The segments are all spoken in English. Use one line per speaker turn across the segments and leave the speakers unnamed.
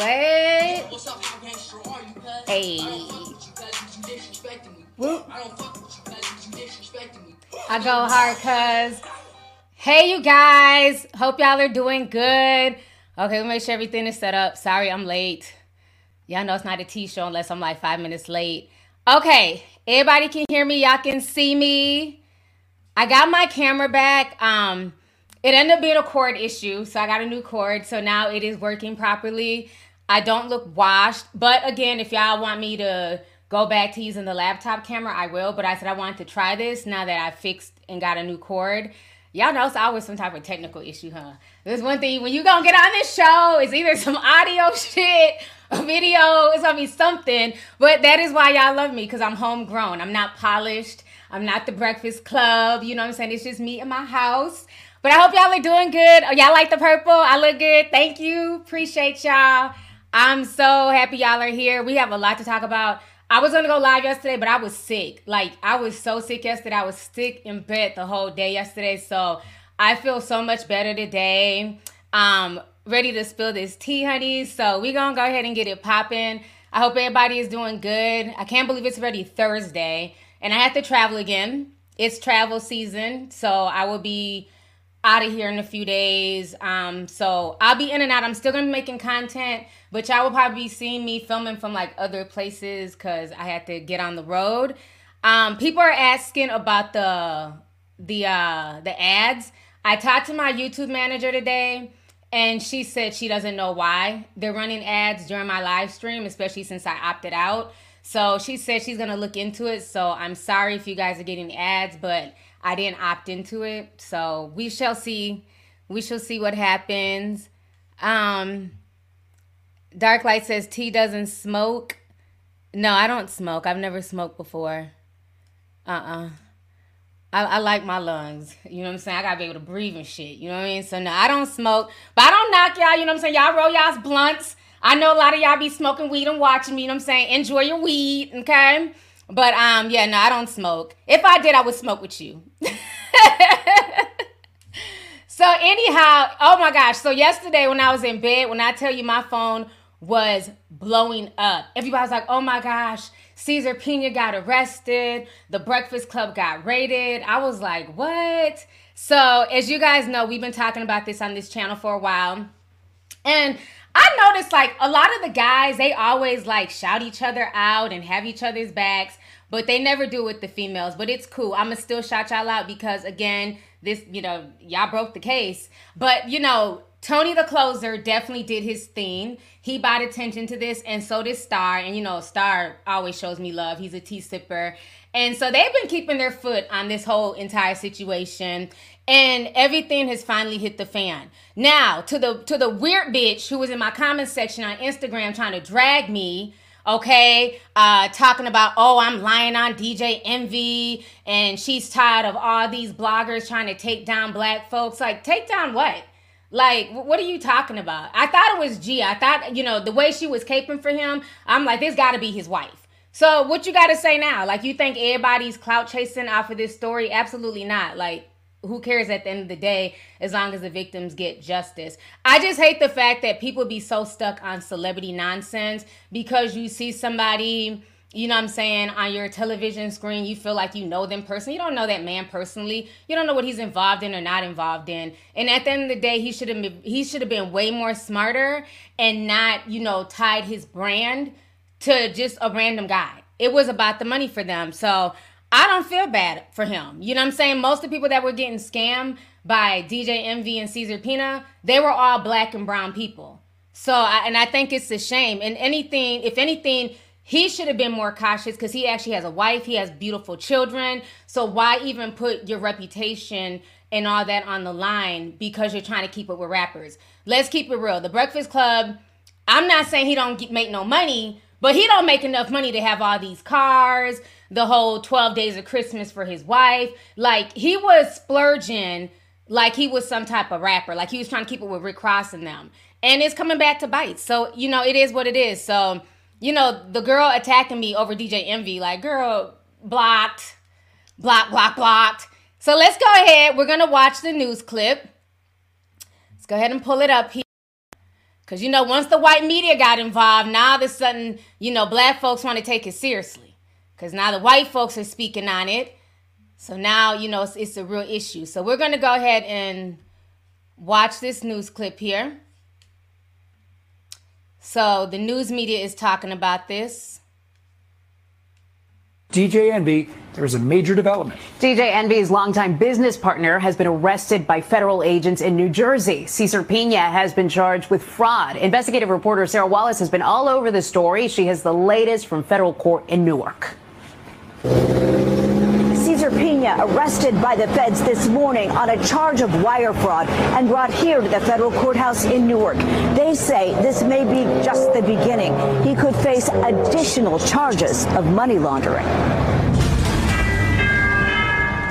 Wait. Hey. Whoop. I go hard cuz. Hey, you guys. Hope y'all are doing good. Okay, we'll make sure everything is set up. Sorry, I'm late. Y'all know it's not a T show unless I'm like five minutes late. Okay, everybody can hear me. Y'all can see me. I got my camera back. Um, it ended up being a cord issue, so I got a new cord. So now it is working properly. I don't look washed, but again, if y'all want me to go back to using the laptop camera, I will. But I said I wanted to try this now that I fixed and got a new cord. Y'all know it's always some type of technical issue, huh? There's one thing when you gonna get on this show, it's either some audio shit, a video, it's gonna be something. But that is why y'all love me, because I'm homegrown. I'm not polished. I'm not the breakfast club. You know what I'm saying? It's just me in my house. But I hope y'all are doing good. Oh, y'all like the purple? I look good. Thank you. Appreciate y'all. I'm so happy y'all are here. We have a lot to talk about. I was gonna go live yesterday, but I was sick. Like I was so sick yesterday. I was sick in bed the whole day yesterday. So I feel so much better today. Um, ready to spill this tea, honey. So we gonna go ahead and get it popping. I hope everybody is doing good. I can't believe it's already Thursday, and I have to travel again. It's travel season, so I will be out of here in a few days. Um, so I'll be in and out. I'm still gonna be making content, but y'all will probably be seeing me filming from like other places because I had to get on the road. Um, people are asking about the the uh the ads. I talked to my YouTube manager today and she said she doesn't know why they're running ads during my live stream, especially since I opted out. So she said she's gonna look into it. So I'm sorry if you guys are getting ads, but I didn't opt into it. So we shall see. We shall see what happens. Um Dark Light says T doesn't smoke. No, I don't smoke. I've never smoked before. Uh-uh. I, I like my lungs. You know what I'm saying? I gotta be able to breathe and shit. You know what I mean? So no, I don't smoke. But I don't knock y'all, you know what I'm saying? Y'all roll y'all's blunts. I know a lot of y'all be smoking weed and watching me, you know what I'm saying? Enjoy your weed, okay? But um, yeah, no, I don't smoke. If I did, I would smoke with you. so anyhow, oh my gosh. So yesterday when I was in bed, when I tell you my phone was blowing up. Everybody's like, oh my gosh, Cesar Pina got arrested. The Breakfast Club got raided. I was like, what? So, as you guys know, we've been talking about this on this channel for a while. And I noticed like a lot of the guys, they always like shout each other out and have each other's backs, but they never do with the females. But it's cool. I'ma still shout y'all out because again, this, you know, y'all broke the case. But you know, Tony the closer definitely did his thing. He brought attention to this, and so did Star. And you know, Star always shows me love. He's a tea sipper. And so they've been keeping their foot on this whole entire situation. And everything has finally hit the fan. Now, to the to the weird bitch who was in my comment section on Instagram trying to drag me okay uh talking about oh i'm lying on dj envy and she's tired of all these bloggers trying to take down black folks like take down what like, what are you talking about? I thought it was G. I thought, you know, the way she was caping for him, I'm like, this got to be his wife. So, what you got to say now? Like, you think everybody's clout chasing off of this story? Absolutely not. Like, who cares at the end of the day as long as the victims get justice? I just hate the fact that people be so stuck on celebrity nonsense because you see somebody you know what I'm saying, on your television screen, you feel like you know them personally. You don't know that man personally. You don't know what he's involved in or not involved in. And at the end of the day, he should have been, he should have been way more smarter and not, you know, tied his brand to just a random guy. It was about the money for them. So I don't feel bad for him. You know what I'm saying? Most of the people that were getting scammed by DJ Envy and Cesar Pina, they were all black and brown people. So, I, and I think it's a shame. And anything, if anything, he should have been more cautious because he actually has a wife, he has beautiful children. So why even put your reputation and all that on the line because you're trying to keep it with rappers? Let's keep it real. The Breakfast Club, I'm not saying he don't get, make no money, but he don't make enough money to have all these cars, the whole 12 days of Christmas for his wife. Like he was splurging like he was some type of rapper. Like he was trying to keep it with Rick Ross and them. And it's coming back to bite. So, you know, it is what it is. So you know, the girl attacking me over DJ Envy, like, girl, blocked, blocked, blocked, blocked. So let's go ahead. We're going to watch the news clip. Let's go ahead and pull it up here. Because, you know, once the white media got involved, now all of a sudden, you know, black folks want to take it seriously. Because now the white folks are speaking on it. So now, you know, it's, it's a real issue. So we're going to go ahead and watch this news clip here. So the news media is talking about this.
DJ Envy, there's a major development.
DJ Envy's longtime business partner has been arrested by federal agents in New Jersey. Cesar Pina has been charged with fraud. Investigative reporter Sarah Wallace has been all over the story. She has the latest from federal court in Newark.
Cesar Pina arrested by the feds this morning on a charge of wire fraud and brought here to the federal courthouse in Newark. They say this may be just the beginning. He could face additional charges of money laundering.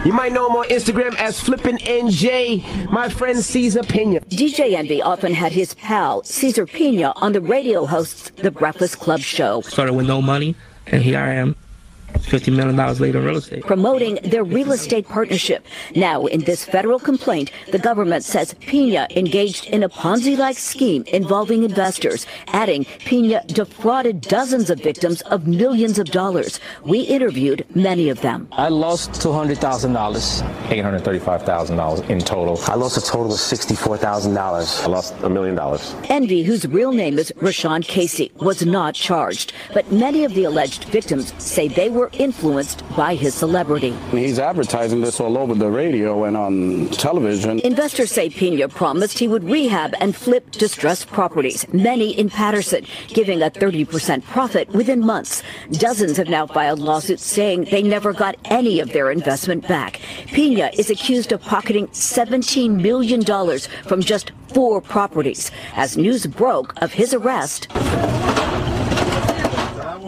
You might know him on Instagram as Flippin' NJ, my friend Cesar Pina.
DJ Envy often had his pal, Cesar Pina, on the radio hosts The Breakfast Club show.
Started with no money, and here I am $50 million later in real estate.
Promoting their real estate partnership. Now, in this federal complaint, the government says Pina engaged in a Ponzi-like scheme involving investors, adding Pina defrauded dozens of victims of millions of dollars. We interviewed many of them.
I lost $200,000.
$835,000 in total.
I lost a total of $64,000.
I lost a million dollars.
Envy, whose real name is Raashaun Casey, was not charged, but many of the alleged victims say they were influenced by his celebrity.
He's advertising this all over the radio and on television.
Investors say Pina promised he would rehab and flip distressed properties, many in Paterson, giving a 30% profit within months. Dozens have now filed lawsuits saying they never got any of their investment back. Pina is accused of pocketing $17 million from just four properties. As news broke of his arrest,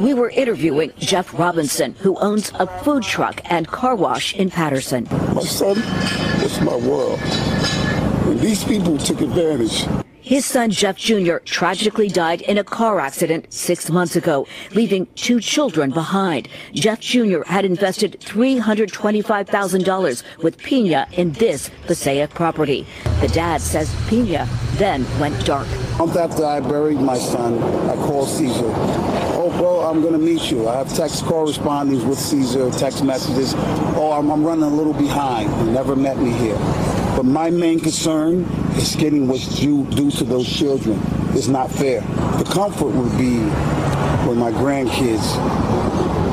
we were interviewing Jeff Robinson, who owns a food truck and car wash in Paterson.
My son was my world. And these people took advantage.
His son, Jeff Jr., tragically died in a car accident six months ago, leaving two children behind. Jeff Jr. had invested $325,000 with Pina in this Passaic property. The dad says Pina then went dark.
Month after I buried my son, I called Cesar. Oh, bro, I'm going to meet you. I have text correspondence with Cesar, text messages. Oh, I'm, I'm running a little behind. He never met me here. But my main concern is getting what's due, due to those children. It's not fair. The comfort would be when my grandkids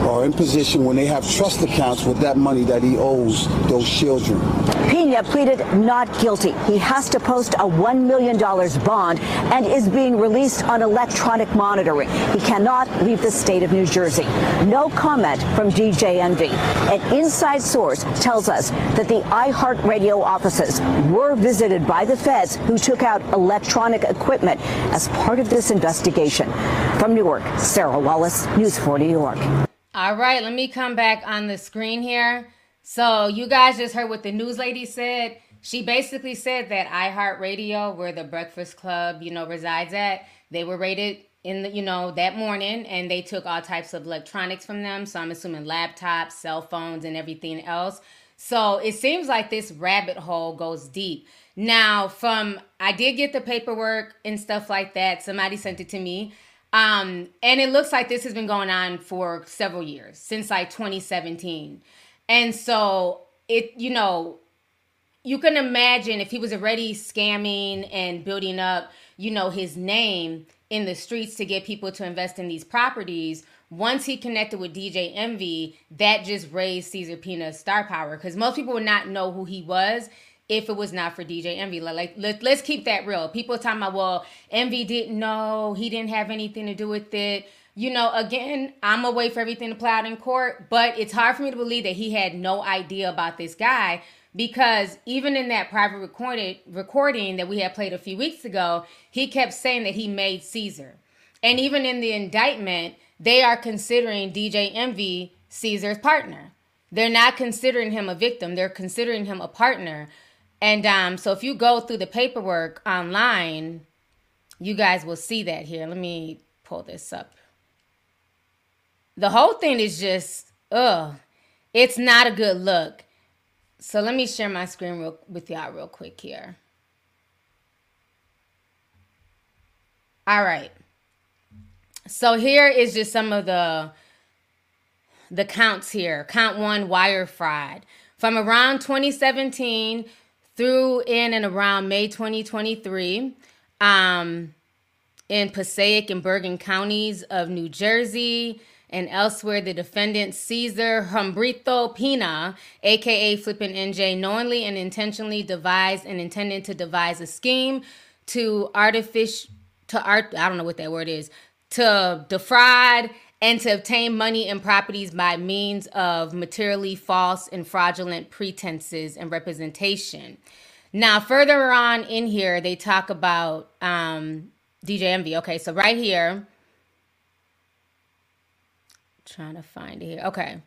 are in position when they have trust accounts with that money that he owes those children.
Pina pleaded not guilty. He has to post a $1 million bond and is being released on electronic monitoring. He cannot leave the state of New Jersey. No comment from DJ Envy. An inside source tells us that the iHeartRadio offices were visited by the feds who took out electronic equipment as part of this investigation. From Newark, Sarah Wallace, News 4 New York.
All right, let me come back on the screen here. So you guys just heard what the news lady said. She basically said that iHeartRadio, where the Breakfast Club, you know, resides at, they were raided in the, you know, that morning and they took all types of electronics from them. So I'm assuming laptops, cell phones, and everything else. So it seems like this rabbit hole goes deep. Now, from I did get the paperwork and stuff like that. Somebody sent it to me. Um, and it looks like this has been going on for several years, since like 2017. And so it, you know, you can imagine if he was already scamming and building up, you know, his name in the streets to get people to invest in these properties. Once he connected with DJ Envy, that just raised Cesar Pina's star power because most people would not know who he was if it was not for DJ Envy. Like, let, let's keep that real. People talking about, well, Envy didn't know, he didn't have anything to do with it you know, again, I'm wait for everything to play out in court, but it's hard for me to believe that he had no idea about this guy because even in that private recorded recording that we had played a few weeks ago, he kept saying that he made Cesar. And even in the indictment, they are considering DJ Envy Cesar's partner. They're not considering him a victim, they're considering him a partner. And um, so if you go through the paperwork online, you guys will see that here. Let me pull this up the whole thing is just, ugh, it's not a good look. So let me share my screen real, with y'all real quick here. All right. So here is just some of the the counts here. Count one wire fraud. From around 2017 through in and around May 2023, um, in Passaic and Bergen counties of New Jersey and elsewhere, the defendant Cesar Humberto Pina, aka Flippin' NJ, knowingly and intentionally devised and intended to devise a scheme to artificial to art I don't know what that word is to defraud and to obtain money and properties by means of materially false and fraudulent pretenses and representation. Now, further on in here, they talk about um, DJ Envy. Okay, so right here, trying to find it here. Okay.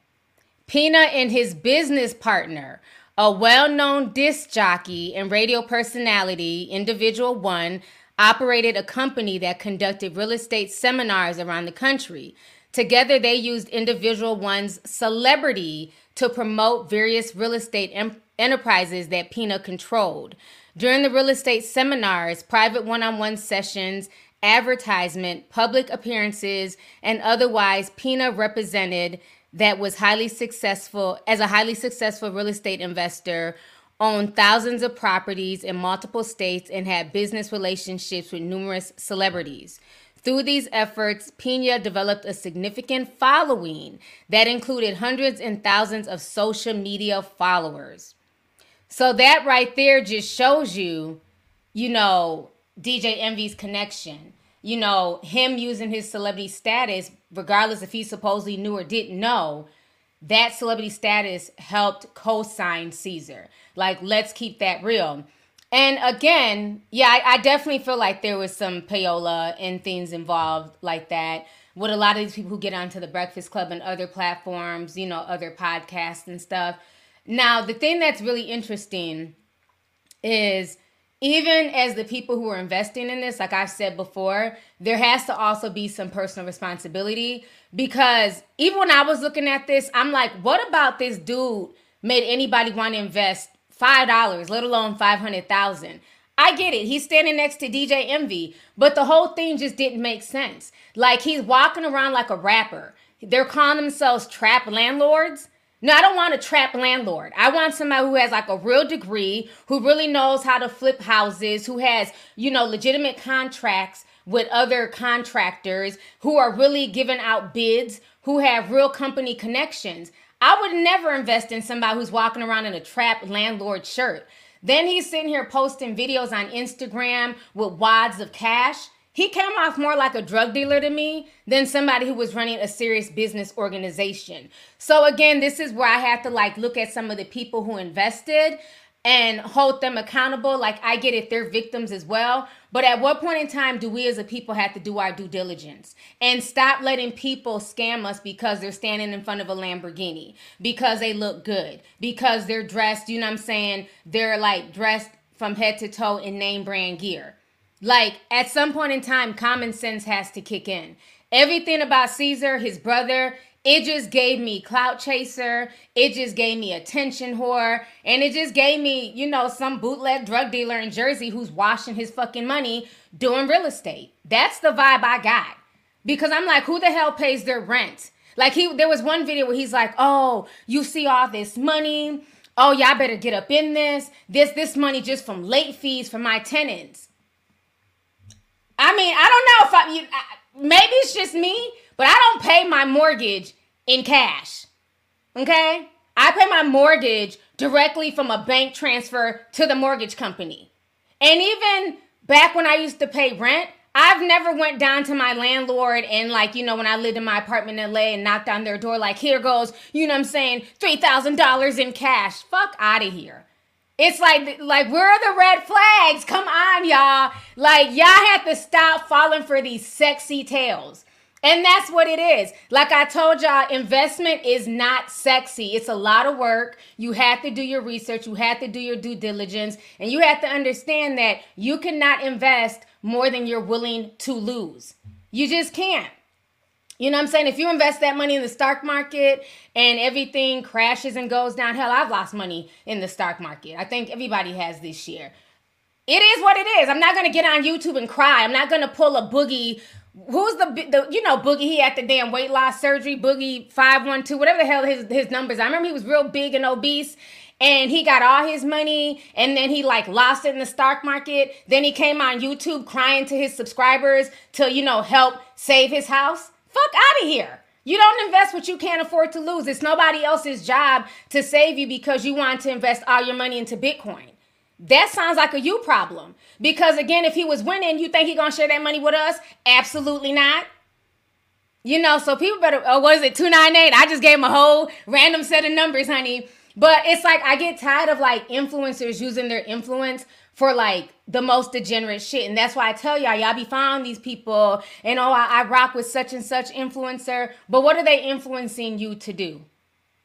Pina and his business partner, a well known disc jockey and radio personality, Individual One, operated a company that conducted real estate seminars around the country. Together, they used Individual One's celebrity to promote various real estate em- enterprises that Pina controlled. During the real estate seminars, private one on one sessions, advertisement, public appearances, and otherwise, Pina represented that was highly successful as a highly successful real estate investor owned thousands of properties in multiple states and had business relationships with numerous celebrities. Through these efforts, Pina developed a significant following that included hundreds and thousands of social media followers. So that right there just shows you, you know, DJ Envy's connection. You know, him using his celebrity status, regardless if he supposedly knew or didn't know, that celebrity status helped co-sign Cesar. Like, let's keep that real. And again, yeah, I, I, definitely feel like there was some payola and things involved like that. With a lot of these people who get onto the Breakfast Club and other platforms, you know, other podcasts and stuff. Now, the thing that's really interesting is even as the people who are investing in this, like I've said before, there has to also be some personal responsibility because even when I was looking at this, I'm like, what about this dude made anybody want to invest five dollars, let alone five hundred thousand? I get it. He's standing next to DJ Envy, but the whole thing just didn't make sense. Like he's walking around like a rapper. They're calling themselves trap landlords. No, I don't want a trap landlord. I want somebody who has like a real degree, who really knows how to flip houses, who has, you know, legitimate contracts with other contractors, who are really giving out bids, who have real company connections. I would never invest in somebody who's walking around in a trap landlord shirt. Then he's sitting here posting videos on Instagram with wads of cash. He came off more like a drug dealer to me than somebody who was running a serious business organization. So again, this is where I have to like look at some of the people who invested and hold them accountable. Like I get it, they're victims as well. But at what point in time do we as a people have to do our due diligence and stop letting people scam us because they're standing in front of a Lamborghini, because they look good, because they're dressed, you know what I'm saying? They're like dressed from head to toe in name brand gear. Like at some point in time, common sense has to kick in. Everything about Cesar, his brother, it just gave me clout chaser. It just gave me attention whore. And it just gave me, you know, some bootleg drug dealer in Jersey who's washing his fucking money doing real estate. That's the vibe I got. Because I'm like, who the hell pays their rent? Like he there was one video where he's like, "Oh, you see all this money? Oh, y'all better get up in this. This this money just from late fees for my tenants." I mean, I don't know if I, you, I, maybe it's just me, but I don't pay my mortgage in cash. Okay? I pay my mortgage directly from a bank transfer to the mortgage company. And even back when I used to pay rent, I've never went down to my landlord and like, you know, when I lived in my apartment in LA and knocked on their door like, here goes, you know I'm saying, $3,000 in cash. Fuck out of here. It's like like where are the red flags? Come on, y'all. Like y'all have to stop falling for these sexy tales. And that's what it is. Like I told y'all, investment is not sexy. It's a lot of work. You have to do your research, you have to do your due diligence, and you have to understand that you cannot invest more than you're willing to lose. You just can't. You know what I'm saying? If you invest that money in the stock market and everything crashes and goes down, hell, I've lost money in the stock market. I think everybody has this year. It is what it is. I'm not gonna get on YouTube and cry. I'm not gonna pull a boogie. Who's the, the you know boogie? He had the damn weight loss surgery. Boogie five one two, whatever the hell his his numbers. I remember he was real big and obese, and he got all his money, and then he like lost it in the stock market. Then he came on YouTube crying to his subscribers to you know help save his house. Fuck out of here. You don't invest what you can't afford to lose. It's nobody else's job to save you because you want to invest all your money into Bitcoin. That sounds like a you problem. Because again, if he was winning, you think he gonna share that money with us? Absolutely not. You know, so people better. Oh, what is it? Two nine eight. I just gave him a whole random set of numbers, honey. But it's like I get tired of like influencers using their influence for like the most degenerate shit. And that's why I tell y'all, y'all be following these people and oh, I, I rock with such and such influencer. But what are they influencing you to do?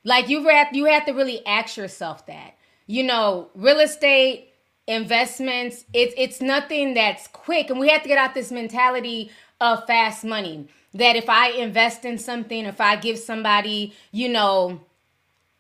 Like you have you have to really ask yourself that. You know, real estate, investments, it's it's nothing that's quick. And we have to get out this mentality of fast money. That if I invest in something, if I give somebody, you know,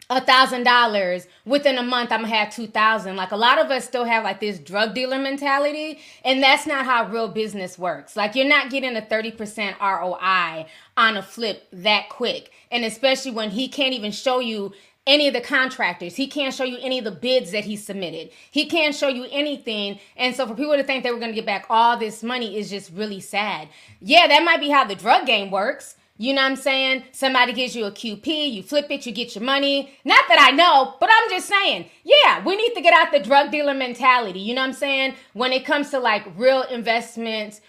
a thousand dollars within a month i'm gonna have two thousand like a lot of us still have like this drug dealer mentality and that's not how real business works like you're not getting a 30% roi on a flip that quick and especially when he can't even show you any of the contractors he can't show you any of the bids that he submitted he can't show you anything and so for people to think they were going to get back all this money is just really sad yeah that might be how the drug game works you know what I'm saying? Somebody gives you a QP, you flip it, you get your money. Not that I know, but I'm just saying, yeah, we need to get out the drug dealer mentality. You know what I'm saying? When it comes to like real investments,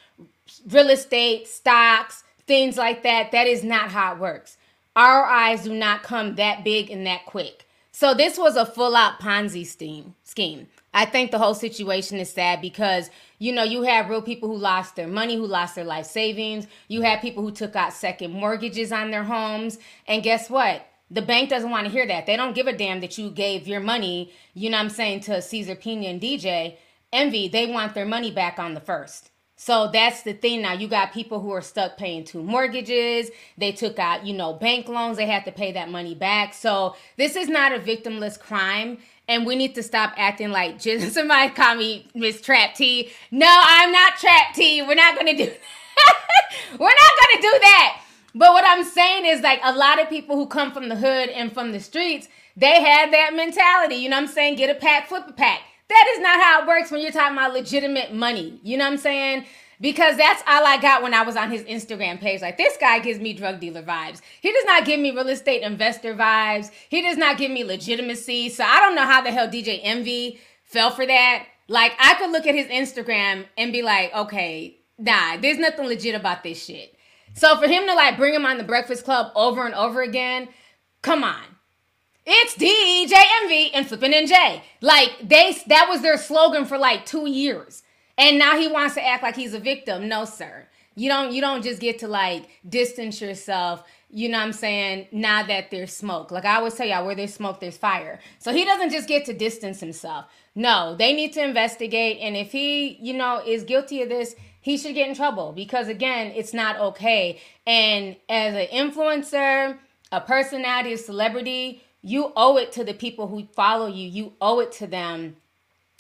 real estate, stocks, things like that, that is not how it works. ROIs do not come that big and that quick. So this was a full out Ponzi scheme. Scheme. I think the whole situation is sad because you know you have real people who lost their money, who lost their life savings. You have people who took out second mortgages on their homes, and guess what? The bank doesn't want to hear that. They don't give a damn that you gave your money, you know I'm saying, to Cesar Pina and DJ Envy. They want their money back on the first. So that's the thing now. You got people who are stuck paying two mortgages. They took out, you know, bank loans. They have to pay that money back. So this is not a victimless crime and we need to stop acting like just somebody call me Miss Trap T. No, I'm not Trap T. We're not gonna do We're not gonna do that. But what I'm saying is like a lot of people who come from the hood and from the streets, they had that mentality. You know what I'm saying? Get a pack, flip a pack. That is not how it works when you're talking about legitimate money. You know what I'm saying? because that's all I got when I was on his Instagram page. Like, this guy gives me drug dealer vibes. He does not give me real estate investor vibes. He does not give me legitimacy. So I don't know how the hell DJ Envy fell for that. Like, I could look at his Instagram and be like, okay, nah, there's nothing legit about this shit. So for him to like bring him on the Breakfast Club over and over again, come on. It's DJ Envy and Flippin' NJ. Like they that was their slogan for like two years. And now he wants to act like he's a victim. No, sir. You don't you don't just get to like distance yourself, you know what I'm saying, now that there's smoke. Like I always tell y'all, where there's smoke, there's fire. So he doesn't just get to distance himself. No, they need to investigate. And if he, you know, is guilty of this, he should get in trouble because again, it's not okay. And as an influencer, a personality, a celebrity, you owe it to the people who follow you. You owe it to them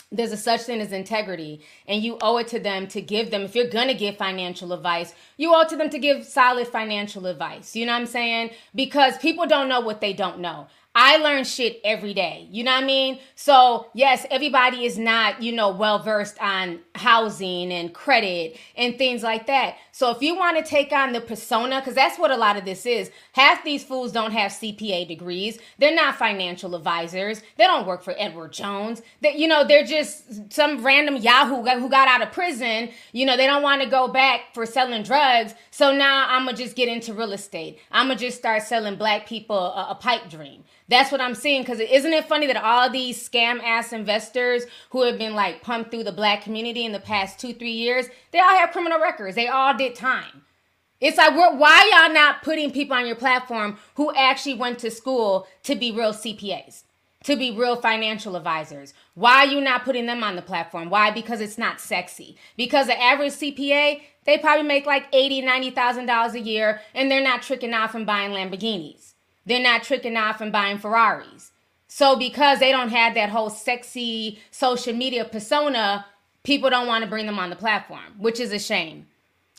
there's a such thing as integrity and you owe it to them to give them if you're going to give financial advice you owe it to them to give solid financial advice you know what i'm saying because people don't know what they don't know I learn shit every day. You know what I mean? So, yes, everybody is not, you know, well versed on housing and credit and things like that. So, if you want to take on the persona, because that's what a lot of this is, half these fools don't have CPA degrees. They're not financial advisors. They don't work for Edward Jones. That you know, they're just some random Yahoo who got out of prison. You know, they don't want to go back for selling drugs. So now I'm gonna just get into real estate. I'm gonna just start selling black people a, a pipe dream. That's what I'm seeing. Because isn't it funny that all these scam ass investors who have been like pumped through the black community in the past two, three years, they all have criminal records. They all did time. It's like, why y'all not putting people on your platform who actually went to school to be real CPAs, to be real financial advisors? Why are you not putting them on the platform? Why? Because it's not sexy. Because the average CPA, they probably make like eighty, ninety thousand dollars a year, and they're not tricking off and buying Lamborghinis. They're not tricking off and buying Ferraris. So because they don't have that whole sexy social media persona, people don't want to bring them on the platform, which is a shame.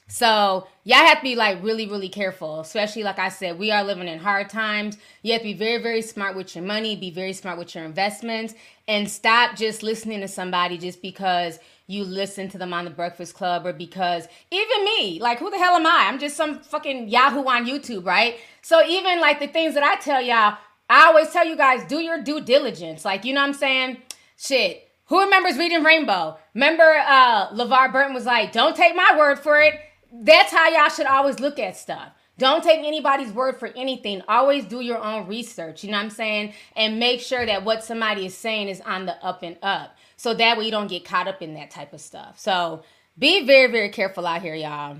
So y'all have to be like really, really careful, especially like I said, we are living in hard times. You have to be very, very smart with your money, be very smart with your investments, and stop just listening to somebody just because you listen to them on the Breakfast Club or because even me, like who the hell am I? I'm just some fucking Yahoo on YouTube, right? So even like the things that I tell y'all, I always tell you guys, do your due diligence. Like, you know what I'm saying? Shit. Who remembers reading Rainbow? Remember uh LeVar Burton was like, don't take my word for it that's how y'all should always look at stuff. Don't take anybody's word for anything. Always do your own research, you know what I'm saying? And make sure that what somebody is saying is on the up and up. So that way you don't get caught up in that type of stuff. So be very, very careful out here, y'all.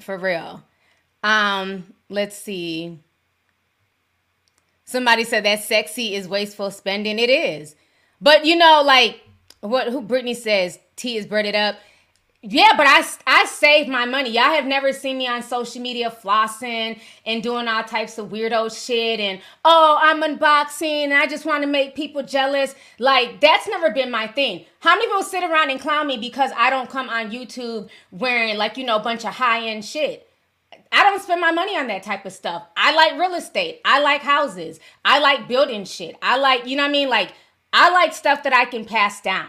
For real. Um, let's see. Somebody said that sexy is wasteful spending. It is. But you know, like what who Brittany says, T is breaded up. Yeah, but I, I saved my money. Y'all have never seen me on social media flossing and doing all types of weirdo shit and oh, I'm unboxing and I just want to make people jealous. Like that's never been my thing. How many people sit around and clown me because I don't come on YouTube wearing like, you know, a bunch of high-end shit? I don't spend my money on that type of stuff. I like real estate. I like houses. I like building shit. I like, you know what I mean? Like I like stuff that I can pass down.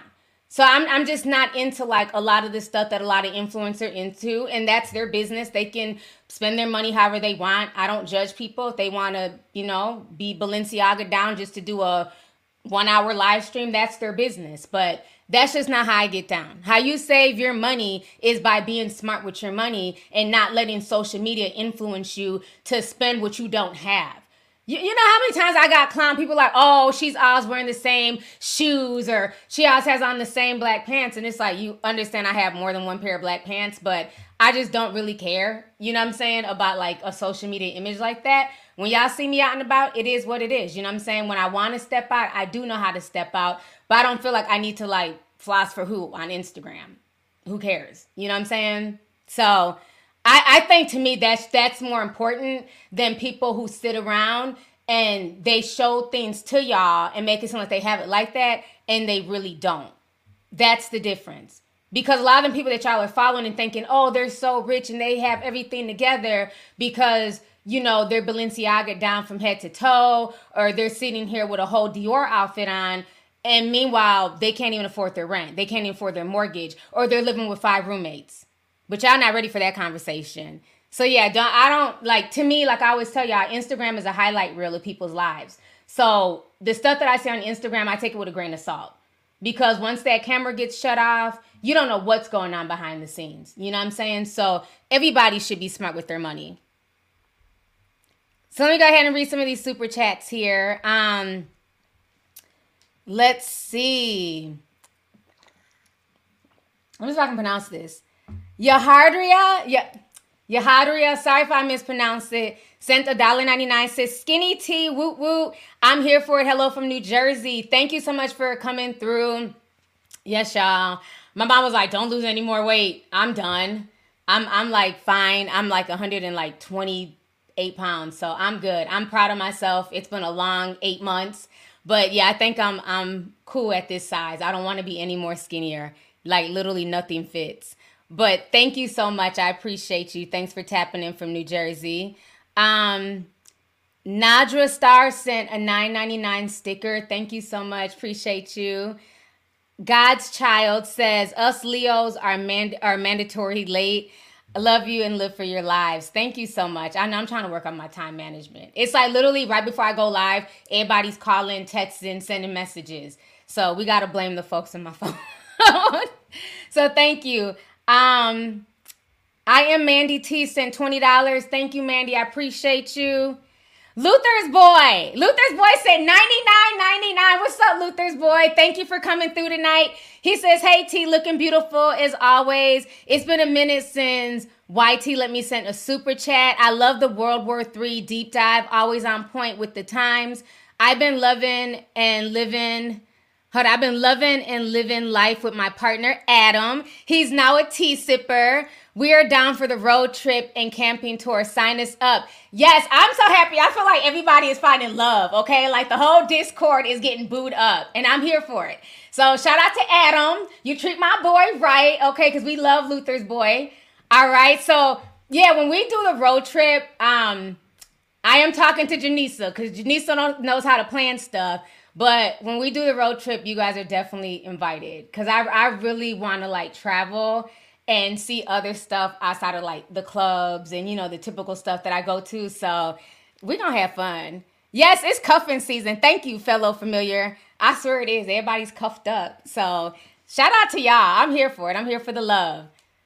So I'm I'm just not into like a lot of the stuff that a lot of influencers into, and that's their business. They can spend their money however they want. I don't judge people if they want to, you know, be Balenciaga down just to do a one hour live stream. That's their business, but that's just not how I get down. How you save your money is by being smart with your money and not letting social media influence you to spend what you don't have. You, you know how many times I got clown people like, oh, she's always wearing the same shoes or she always has on the same black pants. And it's like, you understand I have more than one pair of black pants, but I just don't really care, you know what I'm saying, about like a social media image like that. When y'all see me out and about, it is what it is. You know what I'm saying? When I want to step out, I do know how to step out, but I don't feel like I need to like floss for who on Instagram. Who cares? You know what I'm saying? So I, I think to me that's that's more important than people who sit around and they show things to y'all and make it sound like they have it like that and they really don't. That's the difference. Because a lot of the people that y'all are following and thinking, oh, they're so rich and they have everything together because, you know, they're Balenciaga down from head to toe, or they're sitting here with a whole Dior outfit on. And meanwhile, they can't even afford their rent. They can't even afford their mortgage, or they're living with five roommates. But y'all not ready for that conversation. So yeah, don't I don't like to me, like I always tell y'all, Instagram is a highlight reel of people's lives. So the stuff that I see on Instagram, I take it with a grain of salt. Because once that camera gets shut off, you don't know what's going on behind the scenes. You know what I'm saying? So everybody should be smart with their money. So let me go ahead and read some of these super chats here. Um, let's see. Let me see if I can pronounce this. Yahardria, yeah, Yahadria, sorry if I mispronounced it. Sent a dollar ninety nine. Says skinny tea. Woot woot. I'm here for it. Hello from New Jersey. Thank you so much for coming through. Yes, y'all. My mom was like, "Don't lose any more weight. I'm done. I'm I'm like fine. I'm like 128 pounds, so I'm good. I'm proud of myself. It's been a long eight months, but yeah, I think I'm I'm cool at this size. I don't want to be any more skinnier. Like literally nothing fits. But thank you so much. I appreciate you. Thanks for tapping in from New Jersey. Um, Nadra Star sent a 9.99 sticker. Thank you so much. Appreciate you. God's Child says us Leos are mand- are mandatory late. I love you and live for your lives. Thank you so much. I know I'm trying to work on my time management. It's like literally right before I go live, everybody's calling, texting, sending messages. So we got to blame the folks in my phone. so thank you. Um, I am Mandy T. Sent twenty dollars. Thank you, Mandy. I appreciate you. Luther's boy. Luther's boy said 99.99. What's up, Luther's boy? Thank you for coming through tonight. He says, Hey T, looking beautiful as always. It's been a minute since YT let me send a super chat. I love the World War III deep dive, always on point with the times. I've been loving and living Hold I've been loving and living life with my partner, Adam. He's now a tea sipper. We are down for the road trip and camping tour. Sign us up. Yes, I'm so happy. I feel like everybody is finding love, okay? Like the whole Discord is getting booed up, and I'm here for it. So shout out to Adam. You treat my boy right, okay? Because we love Luther's boy. All right. So yeah, when we do the road trip, um, I am talking to Janisa because Janisa knows how to plan stuff. But when we do the road trip, you guys are definitely invited because I I really want to like travel and see other stuff outside of like the clubs and you know the typical stuff that I go to. So we're gonna have fun. Yes, it's cuffing season. Thank you, fellow familiar. I swear it is. Everybody's cuffed up. So shout out to y'all. I'm here for it. I'm here for the love.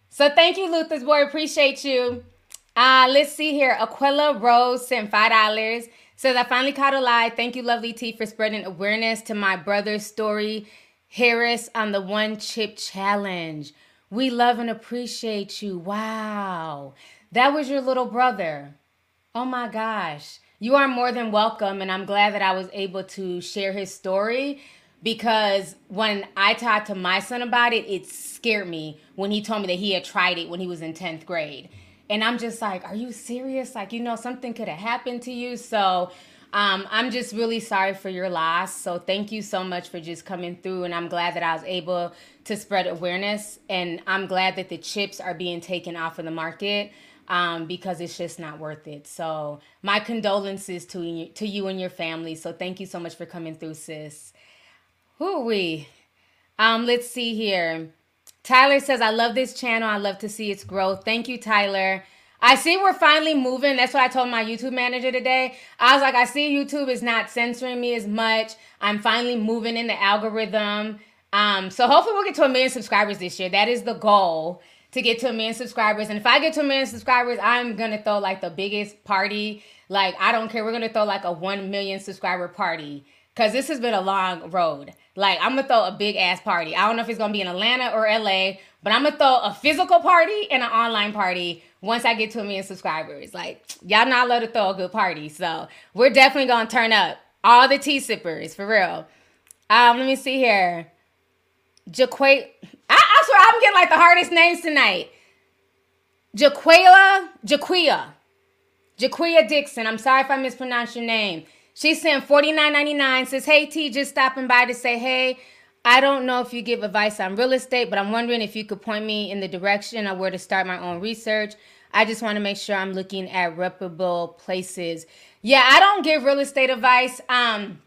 So thank you, Luther's boy. Appreciate you. Uh, let's see here. Aquila Rose sent five dollars. Says I finally caught a lie. Thank you, Lovely T, for spreading awareness to my brother's story. Harris on the one chip challenge. We love and appreciate you. Wow. That was your little brother. Oh my gosh. You are more than welcome. And I'm glad that I was able to share his story because when I talked to my son about it, it scared me when he told me that he had tried it when he was in 10th grade. And I'm just like, are you serious? Like, you know, something could have happened to you. So um, I'm just really sorry for your loss. So thank you so much for just coming through. And I'm glad that I was able to spread awareness. And I'm glad that the chips are being taken off of the market um, because it's just not worth it. So my condolences to you, to you and your family. So thank you so much for coming through, sis. Who we? Um, let's see here. Tyler says, I love this channel. I love to see its growth. Thank you, Tyler. I see we're finally moving. That's what I told my YouTube manager today. I was like, I see YouTube is not censoring me as much. I'm finally moving in the algorithm. Um, so hopefully we'll get to a million subscribers this year. That is the goal to get to a million subscribers. And if I get to a million subscribers, I'm gonna throw like the biggest party. Like I don't care. We're gonna throw like a one million subscriber party because this has been a long road. Like I'm gonna throw a big ass party. I don't know if it's gonna be in Atlanta or LA, but I'm gonna throw a physical party and an online party once I get to a million subscribers. Like y'all not love to throw a good party, so we're definitely gonna turn up all the tea sippers for real. Um, let me see here. Jaquay, I, I swear I'm getting like the hardest names tonight. Jaquela, Jaquia, Jaquia Dixon. I'm sorry if I mispronounced your name. She sent forty nine ninety nine. Says, "Hey T, just stopping by to say hey. I don't know if you give advice on real estate, but I'm wondering if you could point me in the direction of where to start my own research. I just want to make sure I'm looking at reputable places. Yeah, I don't give real estate advice. Um,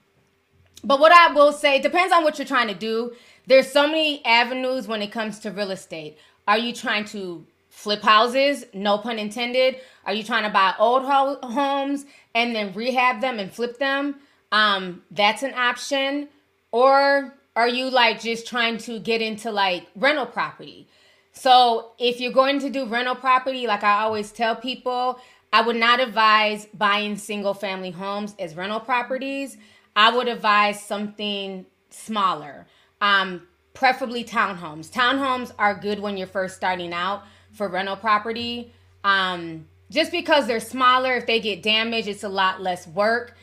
but what I will say depends on what you're trying to do. There's so many avenues when it comes to real estate. Are you trying to flip houses? No pun intended. Are you trying to buy old ho- homes and then rehab them and flip them? Um, that's an option. Or are you like just trying to get into like rental property? So if you're going to do rental property, like I always tell people, I would not advise buying single family homes as rental properties. I would advise something smaller, um, preferably townhomes. Townhomes are good when you're first starting out for rental property. Um, just because they're smaller, if they get damaged, it's a lot less work.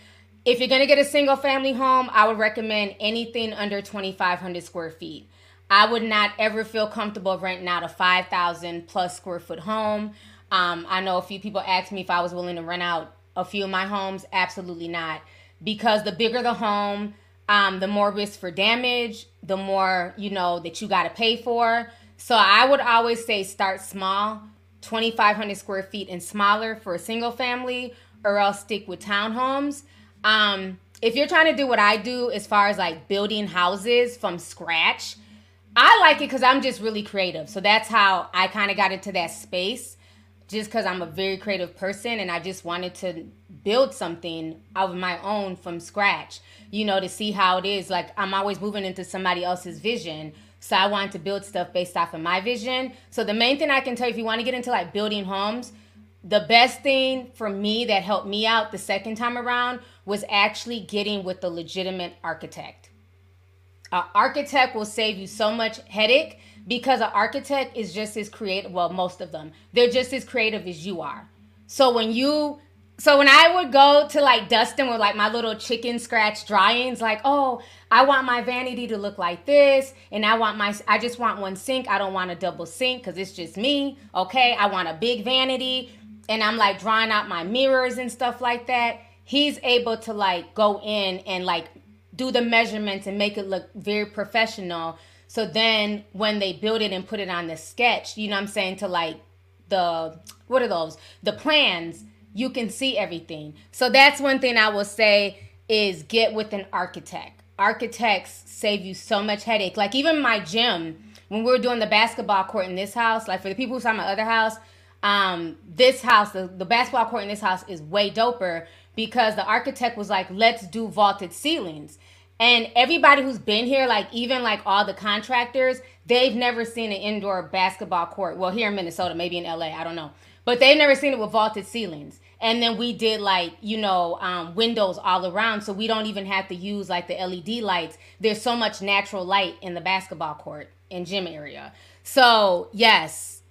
If you're gonna get a single family home, I would recommend anything under 2,500 square feet. I would not ever feel comfortable renting out a 5,000 plus square foot home. Um, I know a few people asked me if I was willing to rent out a few of my homes. Absolutely not. Because the bigger the home, um, the more risk for damage, the more, you know, that you got to pay for. So I would always say start small, 2,500 square feet and smaller for a single family, or else stick with townhomes. Um, if you're trying to do what I do as far as like building houses from scratch, I like it because I'm just really creative. So that's how I kind of got into that space, just because I'm a very creative person and I just wanted to build something of my own from scratch, you know, to see how it is. Like I'm always moving into somebody else's vision. So I wanted to build stuff based off of my vision. So the main thing I can tell you, if you want to get into like building homes, the best thing for me that helped me out the second time around was actually getting with the legitimate architect. An architect will save you so much headache because an architect is just as creative. Well, most of them, they're just as creative as you are. So when you so when I would go to like Dustin with like my little chicken scratch dryings, like, oh, I want my vanity to look like this, and I want my, I just want one sink. I don't want a double sink because it's just me. Okay, I want a big vanity, and I'm like drawing out my mirrors and stuff like that. He's able to like go in and like do the measurements and make it look very professional. So then when they build it and put it on the sketch, you know what I'm saying, to like the, what are those? The plans you can see everything. So that's one thing I will say is get with an architect. Architects save you so much headache. Like even my gym, when we were doing the basketball court in this house, like for the people who saw my other house, um, this house, the, the basketball court in this house is way doper because the architect was like, let's do vaulted ceilings. And everybody who's been here, like even like all the contractors, they've never seen an indoor basketball court. Well, here in Minnesota, maybe in LA, I don't know. But they've never seen it with vaulted ceilings and then we did like you know um, windows all around so we don't even have to use like the led lights. There's so much natural light in the basketball court and gym area. So yes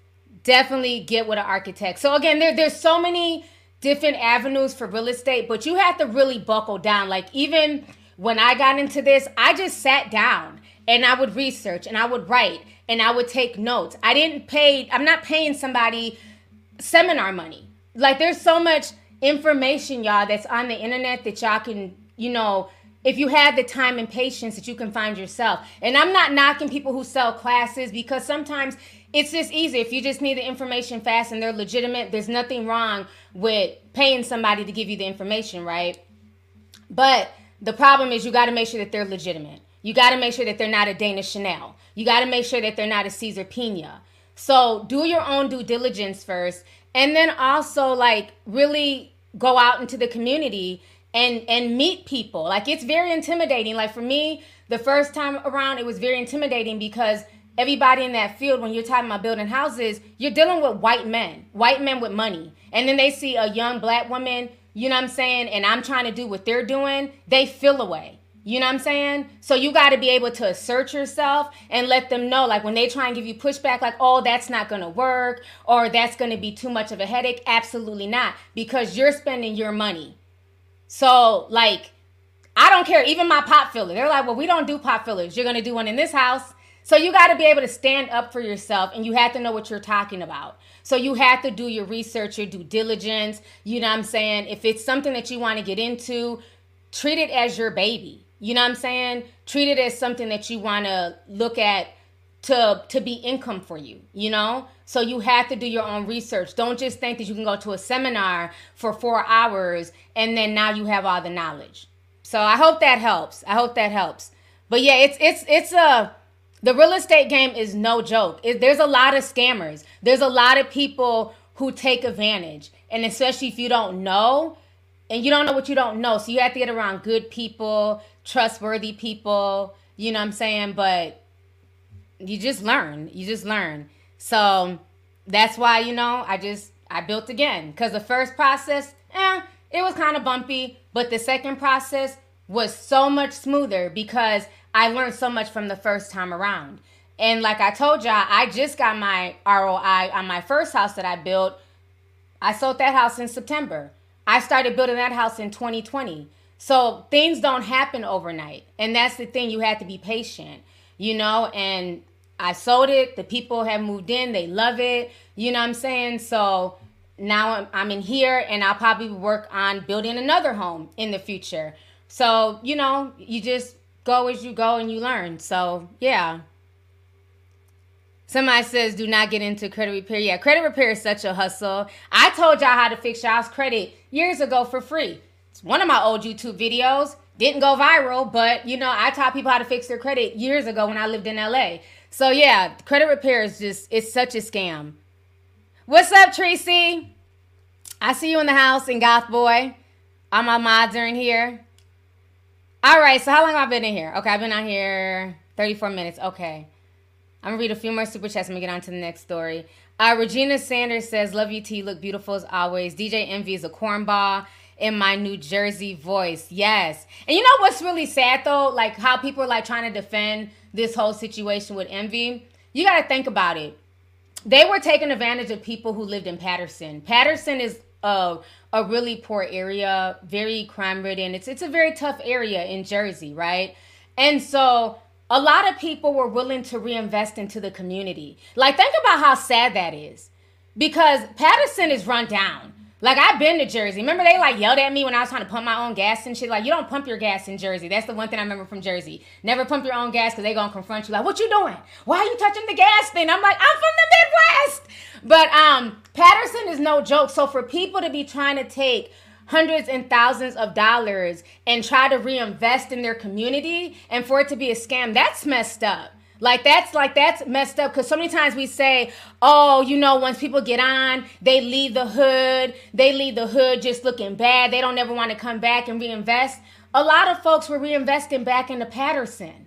definitely get with an architect. So again there, there's so many different avenues for real estate but you have to really buckle down. Like even when i got into this i just sat down and i would research and i would write and i would take notes. I didn't pay i'm not paying somebody seminar money like there's so much information, y'all, that's on the internet that y'all can, you know, if you have the time and patience that you can find yourself. And I'm not knocking people who sell classes because sometimes it's just easy. If you just need the information fast and they're legitimate, there's nothing wrong with paying somebody to give you the information, right? But the problem is you got to make sure that they're legitimate. You got to make sure that they're not a Dana Chanel. You got to make sure that they're not a Cesar Pina. So do your own due diligence first and then also like really go out into the community and and meet people. Like it's very intimidating. Like for me the first time around it was very intimidating because everybody in that field when you're talking about building houses you're dealing with white men white men with money. And then they see a young black woman you know what i'm saying and i'm trying to do what they're doing they feel away you know what I'm saying? So you got to be able to assert yourself and let them know, like when they try and give you pushback, like, oh, that's not going to work or that's going to be too much of a headache. Absolutely not, because you're spending your money. So, like, I don't care. Even my pot filler, they're like, well, we don't do pot fillers. You're going to do one in this house. So you got to be able to stand up for yourself and you have to know what you're talking about. So you have to do your research, your due diligence. You know what I'm saying? If it's something that you want to get into, treat it as your baby you know what I'm saying? Treat it as something that you want to look at to to be income for you, you know? So you have to do your own research. Don't just think that you can go to a seminar for 4 hours and then now you have all the knowledge. So I hope that helps. I hope that helps. But yeah, it's it's it's a the real estate game is no joke. It, there's a lot of scammers. There's a lot of people who take advantage. And especially if you don't know, and you don't know what you don't know. So you have to get around good people, trustworthy people, you know what I'm saying? But you just learn. You just learn. So that's why, you know, I just I built again cuz the first process, eh, it was kind of bumpy, but the second process was so much smoother because I learned so much from the first time around. And like I told y'all, I just got my ROI on my first house that I built. I sold that house in September. I started building that house in 2020. So things don't happen overnight. And that's the thing, you have to be patient, you know, and I sold it, the people have moved in, they love it, you know what I'm saying? So now I'm in here and I'll probably work on building another home in the future. So, you know, you just go as you go and you learn. So, yeah. Somebody says, do not get into credit repair. Yeah, credit repair is such a hustle. I told y'all how to fix y'all's credit years ago for free. One of my old YouTube videos. Didn't go viral, but you know, I taught people how to fix their credit years ago when I lived in LA. So yeah, credit repair is just, it's such a scam. What's up, Tracy? I see you in the house in Goth Boy. All my mods are in here. All right, so how long have I been in here? Okay, I've been out here 34 minutes. Okay. I'm gonna read a few more super chats and we get on to the next story. Uh, Regina Sanders says, "Love you, T. Look beautiful as always." DJ Envy is a cornball in my New Jersey voice. Yes, and you know what's really sad though, like how people are like trying to defend this whole situation with Envy. You got to think about it. They were taking advantage of people who lived in Paterson. Paterson is a a really poor area, very crime ridden. It's it's a very tough area in Jersey, right? And so a lot of people were willing to reinvest into the community. Like think about how sad that is. Because Paterson is run down. Like I've been to Jersey. Remember they like yelled at me when I was trying to pump my own gas and shit. Like you don't pump your gas in Jersey. That's the one thing I remember from Jersey. Never pump your own gas because they gonna confront you. Like what you doing? Why are you touching the gas thing? I'm like I'm from the Midwest. But um, Paterson is no joke. So for people to be trying to take hundreds and thousands of dollars and try to reinvest in their community and for it to be a scam, that's messed up. Like that's like that's messed up because so many times we say, oh, you know, once people get on, they leave the hood, they leave the hood just looking bad. They don't ever want to come back and reinvest. A lot of folks were reinvesting back into Paterson,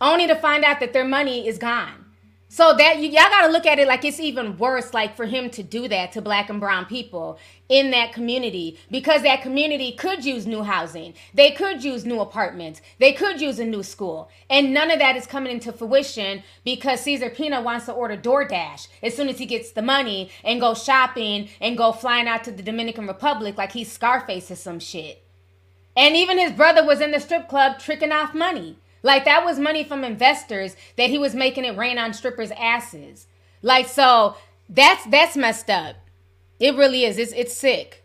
only to find out that their money is gone. So that you, y'all got to look at it like it's even worse, like for him to do that to black and brown people in that community because that community could use new housing. They could use new apartments. They could use a new school. And none of that is coming into fruition because Cesar Pina wants to order DoorDash as soon as he gets the money and go shopping and go flying out to the Dominican Republic like he's Scarface or some shit. And even his brother was in the strip club tricking off money. Like that was money from investors that he was making it rain on strippers' asses. Like so that's that's messed up. It really is. It's it's sick.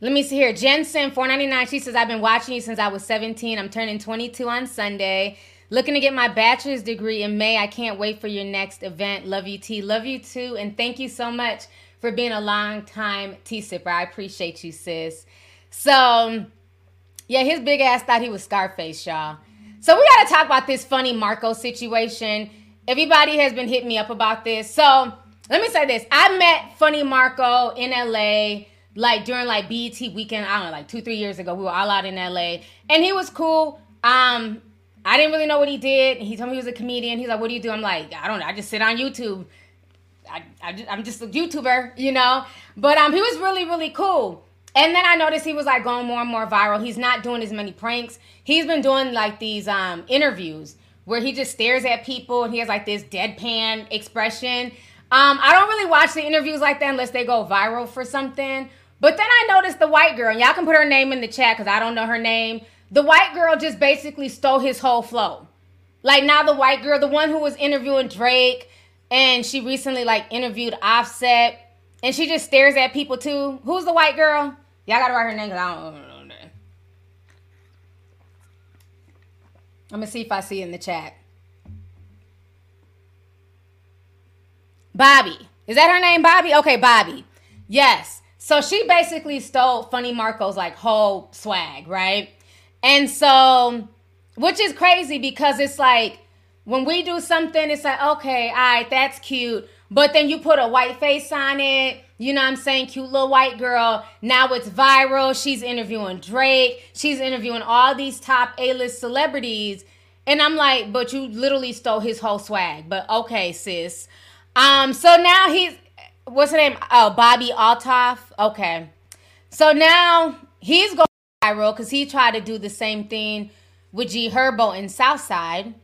Let me see here. Jensen, four ninety nine. She says, I've been watching you since I was 17. I'm turning 22 on Sunday. Looking to get my bachelor's degree in May. I can't wait for your next event. Love you, T. Love you too. And thank you so much for being a long time T sipper. I appreciate you, sis. So, yeah, his big ass thought he was Scarface, y'all. So, we got to talk about this funny Marco situation. Everybody has been hitting me up about this. So, let me say this. I met Funny Marco in LA like during like BET weekend, I don't know, like two, three years ago. We were all out in LA. And he was cool. Um, I didn't really know what he did. He told me he was a comedian. He's like, What do you do? I'm like, I don't know. I just sit on YouTube. I, I I'm just a YouTuber, you know? But um, he was really, really cool. And then I noticed he was like going more and more viral. He's not doing as many pranks. He's been doing like these um interviews where he just stares at people and he has like this deadpan expression. Um, I don't really watch the interviews like that unless they go viral for something. But then I noticed the white girl, and y'all can put her name in the chat because I don't know her name. The white girl just basically stole his whole flow. Like now the white girl, the one who was interviewing Drake, and she recently like interviewed Offset, and she just stares at people too. Who's the white girl? Y'all gotta write her name because I don't know. I'm gonna see if I see it in the chat. Bobbi. Is that her name, Bobbi? Okay, Bobbi. Yes. So she basically stole Funny Marco's like whole swag, right? And so, which is crazy because it's like when we do something, it's like, okay, all right, that's cute. But then you put a white face on it, you know what I'm saying? Cute little white girl. Now it's viral. She's interviewing Drake. She's interviewing all these top A list celebrities. And I'm like, but you literally stole his whole swag. But okay, sis. Um, so now he's what's her name? Oh, Bobbi Althoff. Okay. So now he's going viral because he tried to do the same thing with G Herbo in Southside.